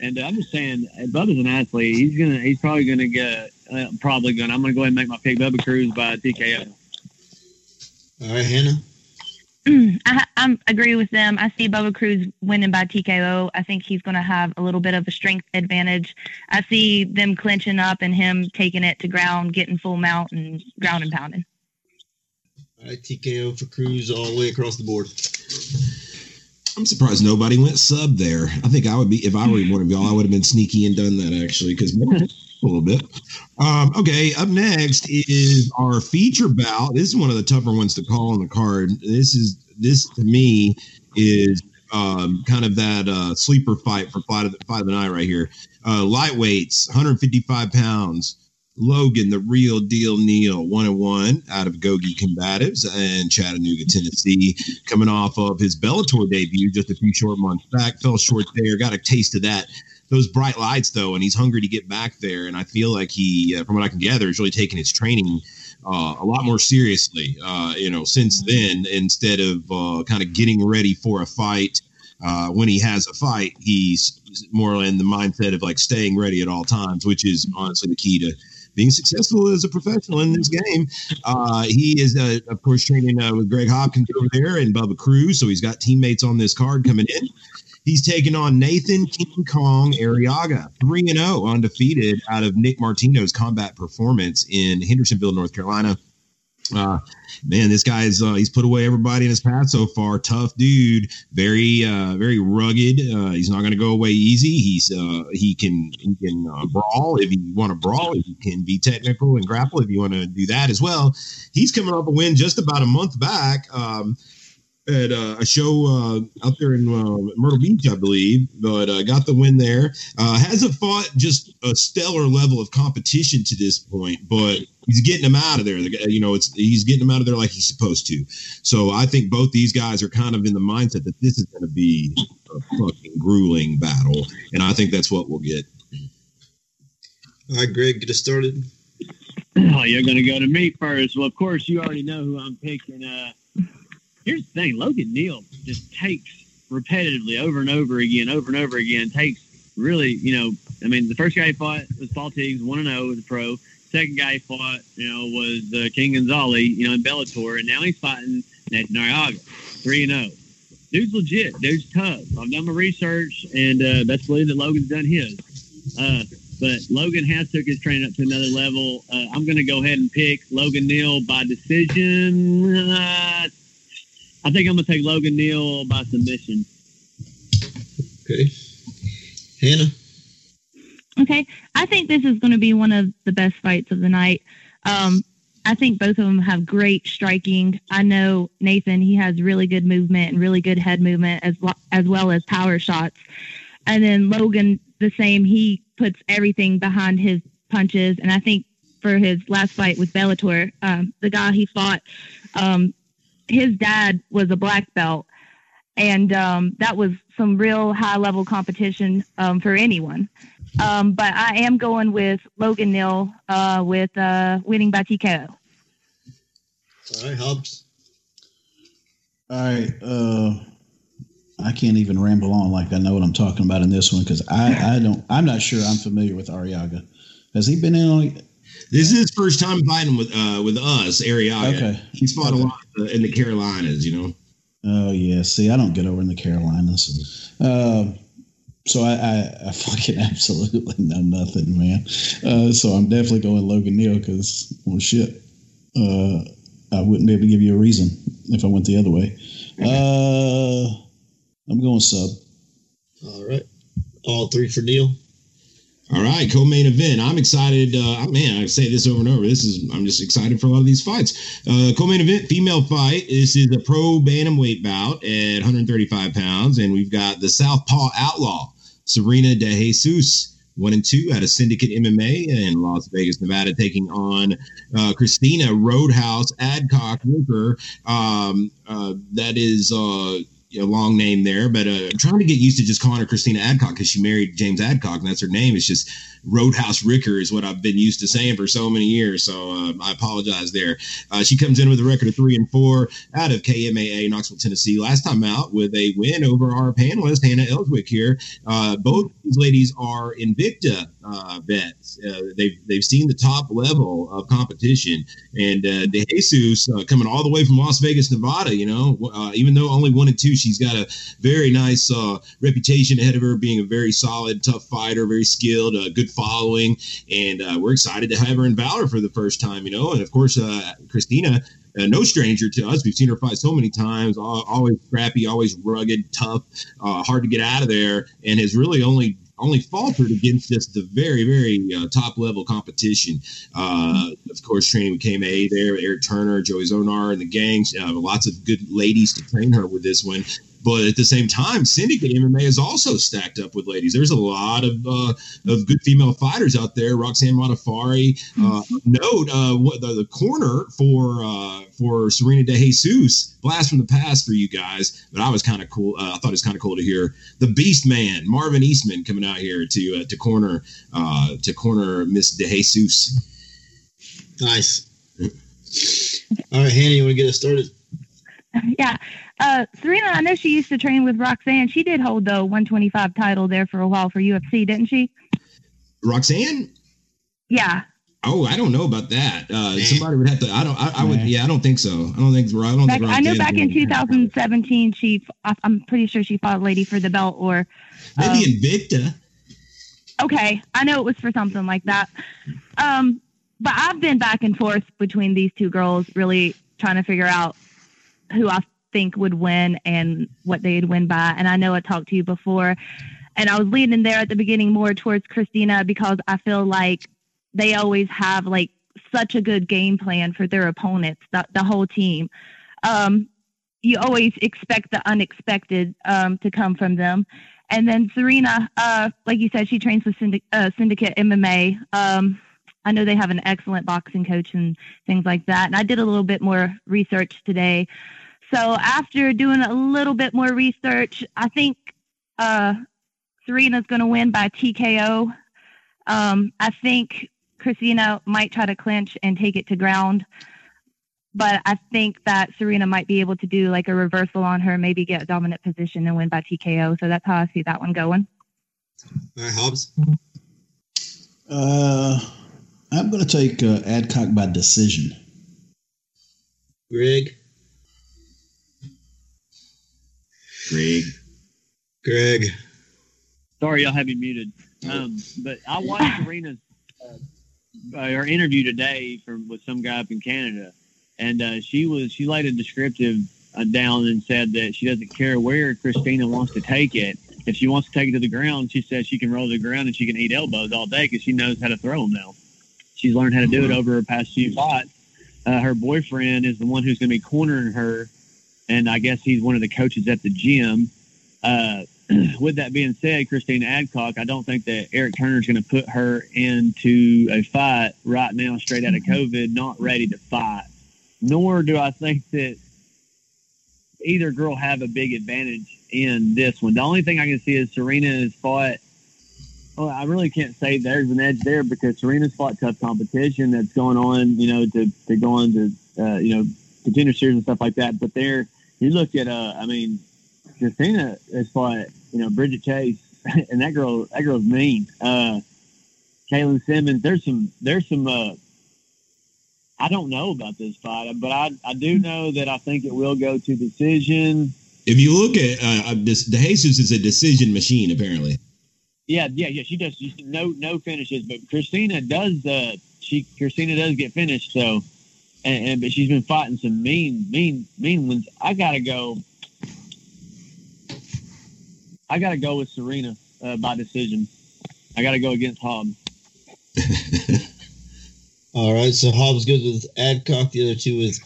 And uh, I'm just saying, uh, Bubba's an athlete. He's gonna, he's probably gonna get, uh, probably gonna. I'm gonna go ahead and make my pick, Bubba Cruz by TKO. All right, Hannah. I, I agree with them. I see Bubba Cruz winning by TKO. I think he's going to have a little bit of a strength advantage. I see them clinching up and him taking it to ground, getting full mount and ground and pounding. All right, TKO for Cruz all the way across the board. I'm surprised nobody went sub there. I think I would be if I were one of y'all. I would have been sneaky and done that actually because a little bit. Um, okay, up next is our feature bout. This is one of the tougher ones to call on the card. This is this to me is um, kind of that uh, sleeper fight for fight of, the, fight of the night right here. Uh, lightweights, 155 pounds. Logan, the real deal Neal, one and one out of Gogi Combatives and Chattanooga, Tennessee, coming off of his Bellator debut just a few short months back. Fell short there, got a taste of that those bright lights though, and he's hungry to get back there. And I feel like he, uh, from what I can gather, is really taking his training uh, a lot more seriously. Uh, you know, since then, instead of uh, kind of getting ready for a fight. Uh, when he has a fight, he's more in the mindset of like staying ready at all times, which is honestly the key to being successful as a professional in this game. Uh, he is, uh, of course, training uh, with Greg Hopkins over there and Bubba Cruz, so he's got teammates on this card coming in. He's taking on Nathan King Kong Arriaga, 3 0 undefeated out of Nick Martino's combat performance in Hendersonville, North Carolina. Uh, man, this guy's uh, he's put away everybody in his path so far. Tough dude, very uh, very rugged. Uh, he's not going to go away easy. He's uh, he can he can uh, brawl if you want to brawl. He can be technical and grapple if you want to do that as well. He's coming off a win just about a month back. Um, at uh, a show uh, out there in uh, Myrtle Beach, I believe, but uh, got the win there. Uh, hasn't fought just a stellar level of competition to this point, but he's getting them out of there. You know, it's he's getting them out of there like he's supposed to. So I think both these guys are kind of in the mindset that this is going to be a fucking grueling battle, and I think that's what we'll get. All right, Greg, get us started. Oh, you're going to go to me first. Well, of course, you already know who I'm picking. Here's the thing Logan Neal just takes repetitively over and over again, over and over again, takes really, you know, I mean, the first guy he fought was Paul Teagues, 1 0 as a pro. Second guy he fought, you know, was uh, King Gonzalez, you know, in Bellator. And now he's fighting Nathan Arriaga, 3 0. Dude's legit. Dude's tough. I've done my research, and uh, best believe that Logan's done his. Uh, but Logan has took his training up to another level. Uh, I'm going to go ahead and pick Logan Neal by decision. Uh, I think I'm gonna take Logan Neal by submission. Okay, Hannah. Okay, I think this is going to be one of the best fights of the night. Um, I think both of them have great striking. I know Nathan; he has really good movement and really good head movement as well, as well as power shots. And then Logan, the same. He puts everything behind his punches, and I think for his last fight with Bellator, um, the guy he fought, um, his dad was a black belt, and um, that was some real high level competition um, for anyone. Um, but I am going with Logan Neal uh, with uh, winning by TKO. All right, Hobbs. All right. Uh, I can't even ramble on like I know what I'm talking about in this one because I, I don't. I'm not sure I'm familiar with Arriaga. Has he been in? Like, This is his first time fighting with uh, with us, Arriaga. Okay. He's fought Okay. a lot uh, in the Carolinas, you know. Oh yeah, see, I don't get over in the Carolinas, um, so I, I, I fucking absolutely know nothing, man. Uh, so I'm definitely going Logan Neal because, well, shit, uh, I wouldn't be able to give you a reason if I went the other way. Uh, I'm going sub. All right, all three for Neal. All right, co-main event. I'm excited. Uh, man, I say this over and over. This is I'm just excited for a lot of these fights. Uh, co-main event, female fight. This is a pro bantamweight bout at 135 pounds, and we've got the Southpaw Outlaw, Serena De Jesus, one and two out of Syndicate MMA in Las Vegas, Nevada, taking on uh, Christina Roadhouse Adcock Walker. Um, uh, that is. A long name there, but uh, I'm trying to get used to just calling her Christina Adcock because she married James Adcock and that's her name. It's just Roadhouse Ricker is what I've been used to saying for so many years. So uh, I apologize there. Uh, she comes in with a record of three and four out of KMAA Knoxville, Tennessee. Last time out with a win over our panelist Hannah Elswick here. Uh, both these ladies are Invicta uh, vets. Uh, they've they've seen the top level of competition, and uh, De Jesus uh, coming all the way from Las Vegas, Nevada. You know, uh, even though only one and two, she's got a very nice uh, reputation ahead of her, being a very solid, tough fighter, very skilled, uh, good following, and uh, we're excited to have her in Valor for the first time. You know, and of course, uh, Christina. Uh, no stranger to us. We've seen her fight so many times. Always scrappy, always rugged, tough, uh, hard to get out of there, and has really only only faltered against just the very, very uh, top level competition. Uh, of course, training with KMA there, Eric Turner, Joey Zonar, and the gangs. Uh, lots of good ladies to train her with this one. But at the same time, Syndicate MMA is also stacked up with ladies. There's a lot of uh, of good female fighters out there. Roxanne Modafferi. Uh, note uh, what the, the corner for uh, for Serena De Jesus. Blast from the past for you guys. But I was kind of cool. Uh, I thought it was kind of cool to hear the Beast Man Marvin Eastman coming out here to uh, to corner uh, to corner Miss De Jesus. Nice. All right, Hannah, you want to get us started? Yeah. Uh, Serena, I know she used to train with Roxanne. She did hold the 125 title there for a while for UFC, didn't she? Roxanne. Yeah. Oh, I don't know about that. Uh, somebody would have to. I don't. I, I would. Yeah, I don't think so. I don't think. I don't Back, think. I know back in 2017, she, I- I'm pretty sure she fought a lady for the belt or, Maybe um, Invicta. okay, I know it was for something like that. Um, but I've been back and forth between these two girls, really trying to figure out who I think would win and what they'd win by. And I know I talked to you before, and I was leaning there at the beginning more towards Christina because I feel like they always have like such a good game plan for their opponents, the, the whole team. Um, you always expect the unexpected um, to come from them. And then Serena, uh, like you said, she trains with Syndic- uh, Syndicate MMA. Um, I know they have an excellent boxing coach and things like that. And I did a little bit more research today. So after doing a little bit more research, I think uh, Serena's going to win by TKO. Um, I think Christina might try to clinch and take it to ground. But I think that Serena might be able to do like a reversal on her, maybe get a dominant position and win by TKO. So that's how I see that one going. All right, Hobbs. Uh, I'm going to take uh, Adcock by decision. Greg. Greg. Greg. Sorry, y'all have me muted. Um, but I watched Serena's uh, uh, her interview today from with some guy up in Canada, and uh, she was she laid a descriptive uh, down and said that she doesn't care where Christina wants to take it. If she wants to take it to the ground, she says she can roll to the ground and she can eat elbows all day because she knows how to throw them now. She's learned how to do it over her past few fights. Uh, her boyfriend is the one who's going to be cornering her, and I guess he's one of the coaches at the gym. Uh, with that being said, Christina Adcock, I don't think that Eric Turner's going to put her into a fight right now, straight out of COVID, not ready to fight. Nor do I think that either girl have a big advantage in this one. The only thing I can see is Serena has fought. Well, I really can't say there's an edge there because Serena's fought tough competition that's going on, you know, to, to go on to, uh, you know, contender series and stuff like that. But there, you look at, uh, I mean, Christina has fought, you know, Bridget Chase, and that girl, that girl's mean. Uh, Kaylin Simmons, there's some, there's some, uh, I don't know about this fight, but I, I do know that I think it will go to decision. If you look at uh, uh, this, De Jesus is a decision machine, apparently. Yeah, yeah, yeah. She does she, no no finishes, but Christina does. Uh, she Christina does get finished. So, and, and but she's been fighting some mean, mean, mean ones. I gotta go. I gotta go with Serena uh, by decision. I gotta go against Hobbs. All right, so Hobbs goes with Adcock. The other two with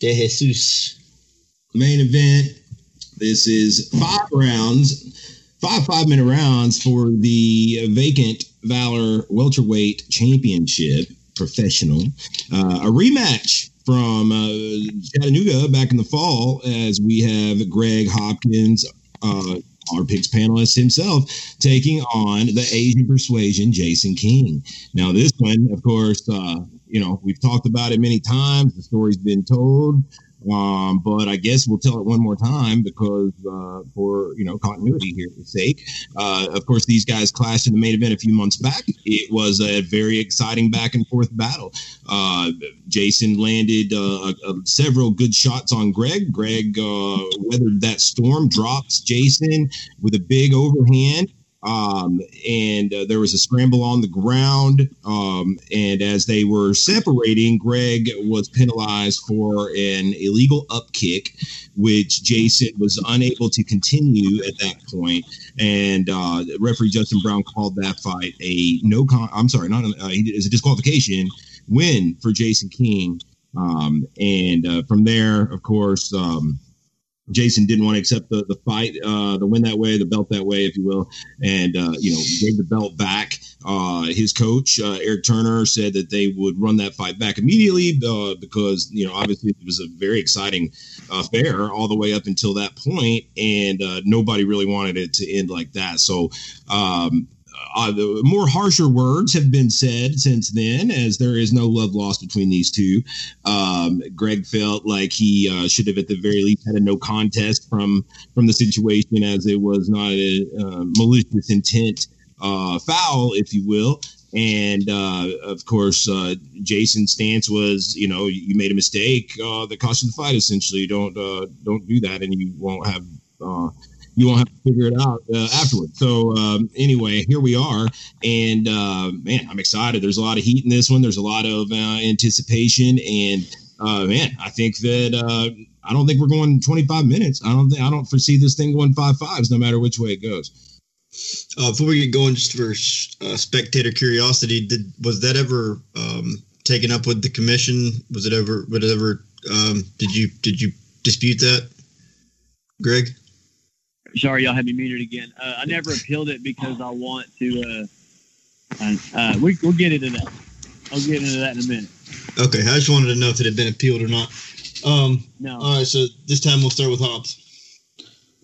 De Jesus. Main event. This is five rounds, five five minute rounds for the vacant Valor welterweight championship professional. Uh, a rematch from uh, Chattanooga back in the fall as we have Greg Hopkins, uh, our picks panelist himself, taking on the Asian persuasion, Jason King. Now, this one, of course, uh, you know, we've talked about it many times. The story's been told. Um, but I guess we'll tell it one more time because uh, for you know continuity here sake. Uh, of course, these guys clashed in the main event a few months back. It was a very exciting back and forth battle. Uh, Jason landed uh, several good shots on Greg. Greg uh, weathered that storm, drops Jason with a big overhand. Um, and uh, there was a scramble on the ground. Um, and as they were separating, Greg was penalized for an illegal up kick, which Jason was unable to continue at that point. And uh, referee Justin Brown called that fight a no con. I'm sorry, not a, uh, it's a disqualification win for Jason King. Um, and uh, from there, of course. Um, Jason didn't want to accept the, the fight, uh, the win that way, the belt that way, if you will, and uh, you know gave the belt back. Uh, his coach uh, Eric Turner said that they would run that fight back immediately uh, because you know obviously it was a very exciting affair all the way up until that point, and uh, nobody really wanted it to end like that. So um, uh, more harsher words have been said since then, as there is no love lost between these two. Um, Greg felt like he uh, should have, at the very least, had a no contest from from the situation, as it was not a uh, malicious intent uh, foul, if you will. And uh, of course, uh, Jason's stance was, you know, you made a mistake that cost you the fight. Essentially, don't don't do that, and you won't have you won't have to figure it out uh, afterwards. So um, anyway, here we are, and uh, man, I'm excited. There's a lot of heat in this one. There's a lot of uh, anticipation, and uh, man, I think that uh, I don't think we're going 25 minutes. I don't think I don't foresee this thing going five fives, no matter which way it goes. Uh, before we get going, just for spectator curiosity, did was that ever um, taken up with the commission? Was it ever? Whatever? Um, did you did you dispute that, Greg? Sorry, y'all had me muted again. Uh, I never appealed it because I want to. Uh, uh, we, we'll get into that. I'll get into that in a minute. Okay, I just wanted to know if it had been appealed or not. Um, no. All right, so this time we'll start with Hobbs.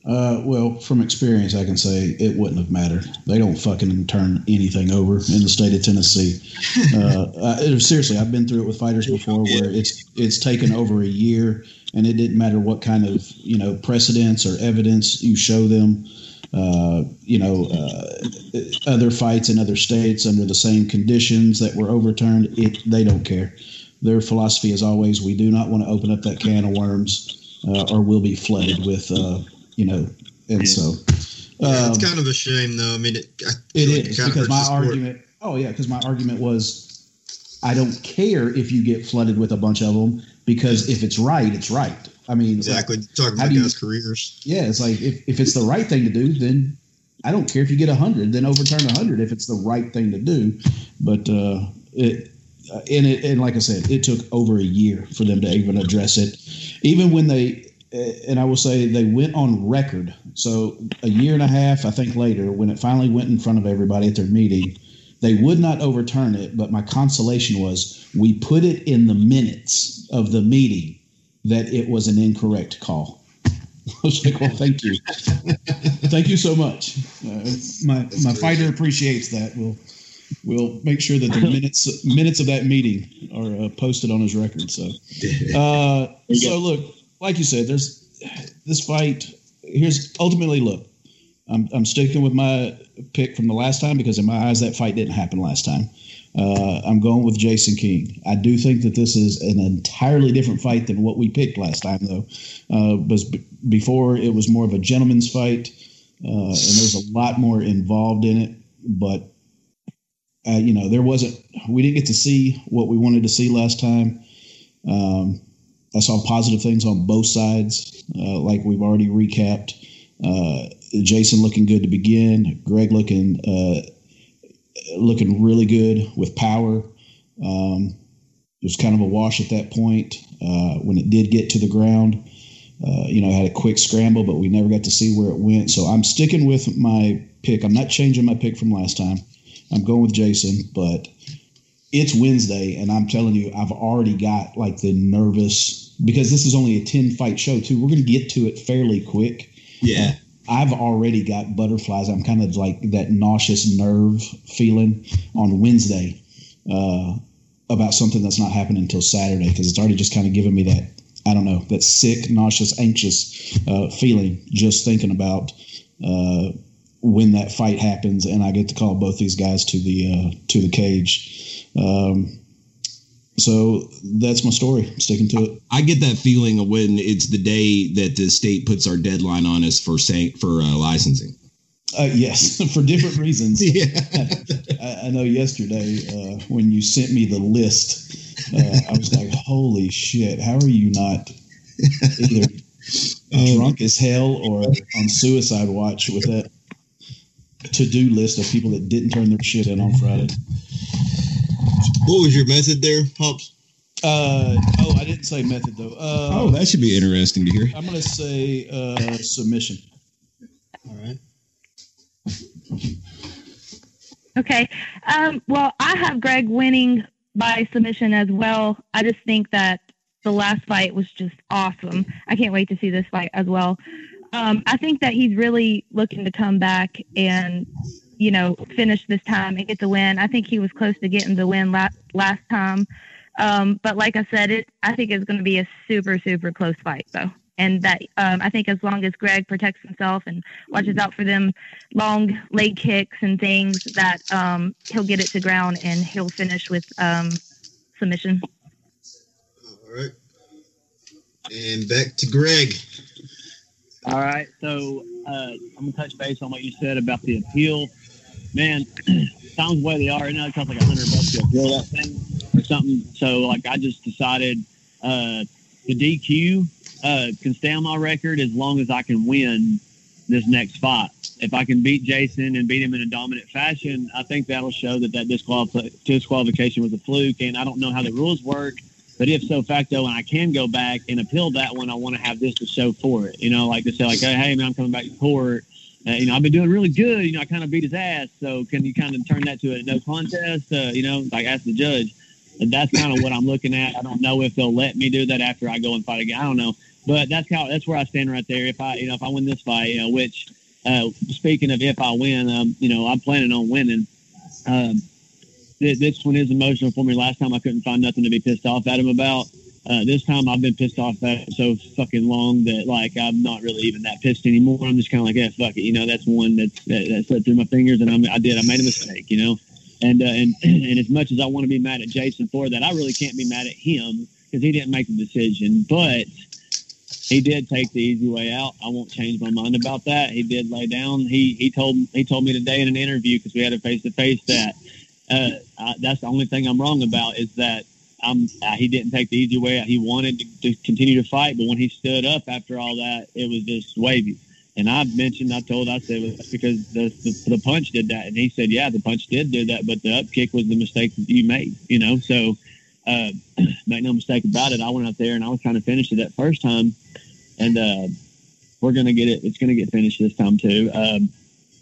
Uh, well, from experience, I can say it wouldn't have mattered. They don't fucking turn anything over in the state of Tennessee. Uh, I, seriously, I've been through it with fighters before, where it's it's taken over a year, and it didn't matter what kind of you know precedents or evidence you show them. Uh, you know, uh, other fights in other states under the same conditions that were overturned. It they don't care. Their philosophy is always: we do not want to open up that can of worms, uh, or we'll be flooded with uh, you know, and yeah. so. Yeah, it's um, kind of a shame, though. I mean, it, I it is it because my argument. Oh yeah, because my argument was, I don't care if you get flooded with a bunch of them because if it's right, it's right. I mean, exactly. Like, Talking about guys' careers. Yeah, it's like if, if it's the right thing to do, then I don't care if you get a hundred, then overturn a hundred if it's the right thing to do. But uh, it uh, and it and like I said, it took over a year for them to even address it. Even when they and I will say they went on record. So a year and a half, I think later, when it finally went in front of everybody at their meeting, they would not overturn it. But my consolation was we put it in the minutes of the meeting that it was an incorrect call. I was like, well, thank you, thank you so much. Uh, my my fighter appreciates that. We'll we'll make sure that the minutes minutes of that meeting are uh, posted on his record. So, uh, so look, like you said, there's this fight. Here's ultimately look. I'm, I'm sticking with my pick from the last time because in my eyes that fight didn't happen last time. Uh, I'm going with Jason King. I do think that this is an entirely different fight than what we picked last time, though. Uh, before it was more of a gentleman's fight, uh, and there's a lot more involved in it. But uh, you know, there wasn't. We didn't get to see what we wanted to see last time. Um, I saw positive things on both sides, uh, like we've already recapped. Jason looking good to begin. Greg looking uh, looking really good with power. Um, it was kind of a wash at that point uh, when it did get to the ground. Uh, you know, had a quick scramble, but we never got to see where it went. So I'm sticking with my pick. I'm not changing my pick from last time. I'm going with Jason, but it's Wednesday, and I'm telling you, I've already got like the nervous because this is only a 10 fight show, too. We're going to get to it fairly quick. Yeah. I've already got butterflies. I'm kind of like that nauseous nerve feeling on Wednesday uh, about something that's not happening until Saturday because it's already just kind of giving me that, I don't know, that sick, nauseous, anxious uh, feeling just thinking about uh, when that fight happens and I get to call both these guys to the uh, to the cage. Um, so that's my story. Sticking to it. I get that feeling of when it's the day that the state puts our deadline on us for saying for uh, licensing. Uh, yes, for different reasons. Yeah. I, I know yesterday uh, when you sent me the list, uh, I was like, "Holy shit! How are you not either drunk as hell or on suicide watch with that to-do list of people that didn't turn their shit in on Friday?" What was your method there, Hobbs? Uh, oh, I didn't say method though. Uh, Oh, that should be interesting to hear. I'm gonna say uh, submission. All right. Okay. Um, well, I have Greg winning by submission as well. I just think that the last fight was just awesome. I can't wait to see this fight as well. Um, I think that he's really looking to come back and, you know, finish this time and get the win. I think he was close to getting the win last last time. Um, but like I said, it I think it's going to be a super super close fight though. And that um, I think as long as Greg protects himself and watches out for them long leg kicks and things, that um, he'll get it to ground and he'll finish with um, submission. All right. And back to Greg. All right, so uh, I'm gonna touch base on what you said about the appeal. Man, sounds the way they are. You know, it costs like a hundred bucks to appeal that thing or something. So, like, I just decided uh, the DQ uh, can stay on my record as long as I can win this next fight. If I can beat Jason and beat him in a dominant fashion, I think that'll show that that disqualif- disqualification was a fluke. And I don't know how the rules work. But if so facto, and I can go back and appeal that one, I want to have this to show for it. You know, like to say, like, hey man, I'm coming back to court. Uh, you know, I've been doing really good. You know, I kind of beat his ass. So can you kind of turn that to a no contest? Uh, you know, like ask the judge. And that's kind of what I'm looking at. I don't know if they'll let me do that after I go and fight again. I don't know, but that's how that's where I stand right there. If I, you know, if I win this fight, you know, which uh, speaking of if I win, um, you know, I'm planning on winning. Um, th- this one is emotional for me. Last time I couldn't find nothing to be pissed off at him about. Uh, this time I've been pissed off at him so fucking long that like I'm not really even that pissed anymore. I'm just kind of like, yeah, fuck it. You know, that's one that, that, that slipped through my fingers, and I'm, I did. I made a mistake. You know, and uh, and and as much as I want to be mad at Jason for that, I really can't be mad at him because he didn't make the decision. But he did take the easy way out. I won't change my mind about that. He did lay down. He he told he told me today in an interview because we had a face to face that uh, I, that's the only thing I'm wrong about is that I'm uh, he didn't take the easy way out. He wanted to, to continue to fight, but when he stood up after all that, it was just wavy. And I mentioned, I told, I said, that's because the, the the punch did that, and he said, yeah, the punch did do that, but the up kick was the mistake that you made. You know, so uh, make no mistake about it. I went out there and I was trying to finish it that first time, and uh, we're gonna get it. It's gonna get finished this time too. Um,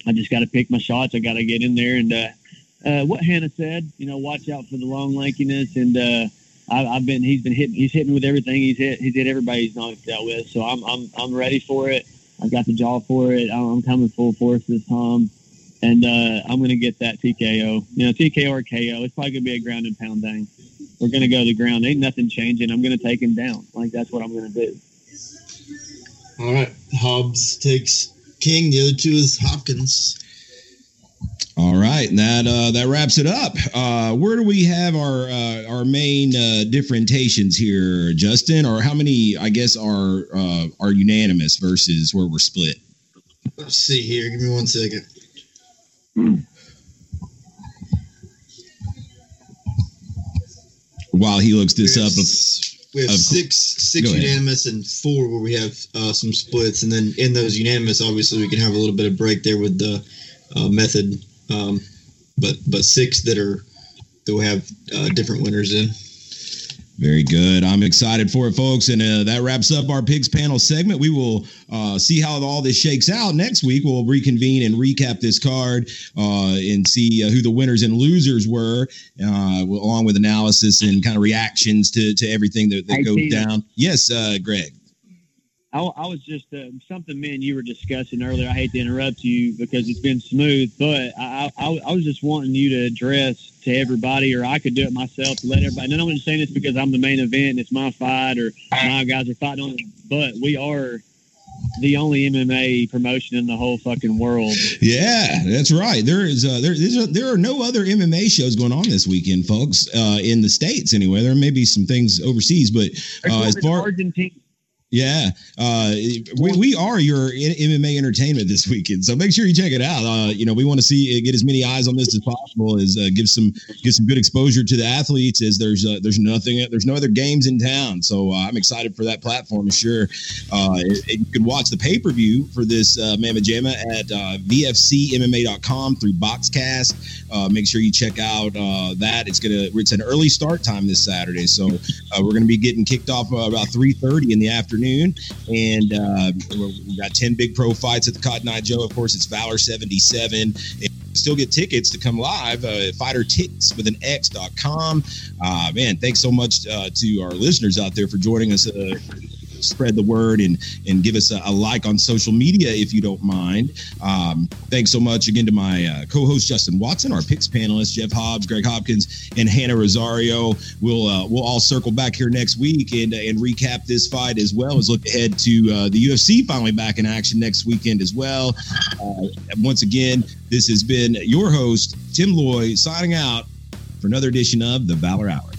I just got to pick my shots. I got to get in there and uh, uh, what Hannah said. You know, watch out for the long lankiness. And uh, I, I've been he's been hitting he's hit me with everything. He's hit he's hit everybody he's knocked out with. So I'm I'm I'm ready for it. I've got the jaw for it. I'm, I'm coming full force this time. And uh, I'm going to get that TKO. You know, TKO or KO. It's probably going to be a ground and pound thing. We're going to go to the ground. Ain't nothing changing. I'm going to take him down. Like, that's what I'm going to do. All right. Hobbs takes King. The other two is Hopkins. All right, and that uh, that wraps it up. Uh, where do we have our uh, our main uh, differentiations here, Justin? Or how many, I guess, are uh, are unanimous versus where we're split? Let's see here. Give me one second. While he looks this we have, up, s- we have of six six unanimous and four where we have uh, some splits, and then in those unanimous, obviously we can have a little bit of break there with the uh, method, um, but but six that are that we have uh, different winners in. Very good. I'm excited for it, folks. And uh, that wraps up our picks panel segment. We will uh, see how all this shakes out next week. We'll reconvene and recap this card uh, and see uh, who the winners and losers were, uh, along with analysis and kind of reactions to, to everything that, that goes down. Yes, uh, Greg. I, I, was just uh, something, man, you were discussing earlier. I hate to interrupt you because it's been smooth, but I, I, I, was just wanting you to address to everybody, or I could do it myself to let everybody. And I'm not saying this because I'm the main event and it's my fight or my guys are fighting on it, but we are the only MMA promotion in the whole fucking world. Yeah, that's right. There is uh, there a, there are no other MMA shows going on this weekend, folks. Uh, in the states, anyway. There may be some things overseas, but uh, as far Argentina, yeah, uh, we, we are your MMA entertainment this weekend, so make sure you check it out. Uh, you know, we want to see uh, get as many eyes on this as possible, as uh, give some get some good exposure to the athletes. As there's uh, there's nothing, there's no other games in town, so uh, I'm excited for that platform. Sure, you can watch the pay per view for this uh, Mamma Jamma at VFCMMA.com through Boxcast. make sure you check out that. It's gonna it's an early start time this Saturday, so we're gonna be getting kicked off about 3:30 in the afternoon afternoon. And uh, we got 10 big pro fights at the Cotton Eyed Joe. Of course, it's Valor 77. And still get tickets to come live uh, fighter ticks with an x.com uh, man thanks so much uh, to our listeners out there for joining us uh, spread the word and and give us a, a like on social media if you don't mind. Um, thanks so much again to my uh, co-host Justin Watson, our picks panelists Jeff Hobbs, Greg Hopkins, and Hannah Rosario. We'll uh, we'll all circle back here next week and and recap this fight as well as look ahead to uh, the UFC finally back in action next weekend as well. Uh, once again, this has been your host Tim Loy signing out for another edition of the Valor Hour.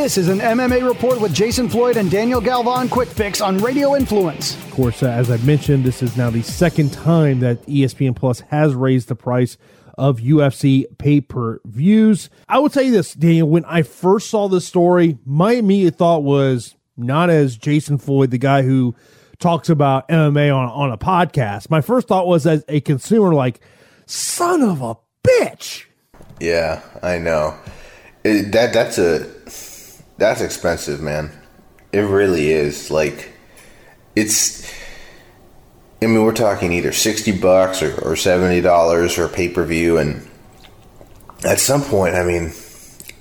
This is an MMA report with Jason Floyd and Daniel Galvan Quick Fix on Radio Influence. Of course, uh, as I mentioned, this is now the second time that ESPN Plus has raised the price of UFC pay per views. I would say this, Daniel, when I first saw this story, my immediate thought was not as Jason Floyd, the guy who talks about MMA on, on a podcast. My first thought was as a consumer, like, son of a bitch. Yeah, I know. It, that that's a that's expensive, man. It really is. Like, it's. I mean, we're talking either sixty bucks or, or seventy dollars for pay per view, and at some point, I mean,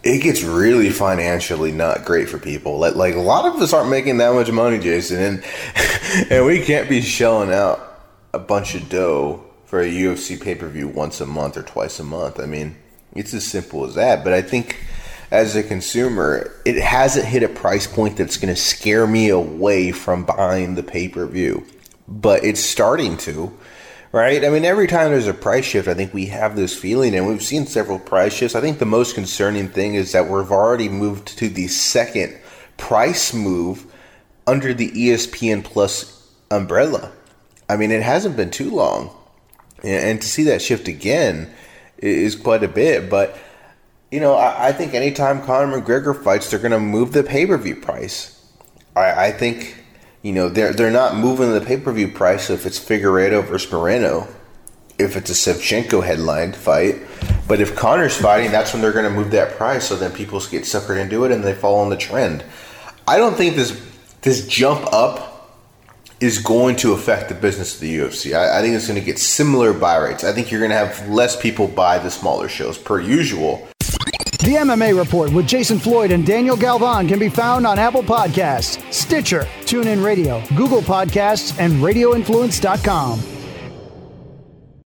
it gets really financially not great for people. Like, like a lot of us aren't making that much money, Jason, and and we can't be shelling out a bunch of dough for a UFC pay per view once a month or twice a month. I mean, it's as simple as that. But I think as a consumer, it hasn't hit a price point that's going to scare me away from buying the pay per view. But it's starting to, right? I mean, every time there's a price shift, I think we have this feeling, and we've seen several price shifts. I think the most concerning thing is that we've already moved to the second price move under the ESPN Plus umbrella. I mean, it hasn't been too long. And to see that shift again is quite a bit, but you know, I, I think anytime Conor McGregor fights, they're going to move the pay per view price. I, I, think, you know, they're they're not moving the pay per view price if it's Figueiredo versus Moreno, if it's a Shevchenko headlined fight. But if Conor's fighting, that's when they're going to move that price. So then people get suckered into it and they fall on the trend. I don't think this this jump up is going to affect the business of the UFC. I, I think it's going to get similar buy rates. I think you're going to have less people buy the smaller shows per usual. The MMA Report with Jason Floyd and Daniel Galvan can be found on Apple Podcasts, Stitcher, TuneIn Radio, Google Podcasts, and RadioInfluence.com.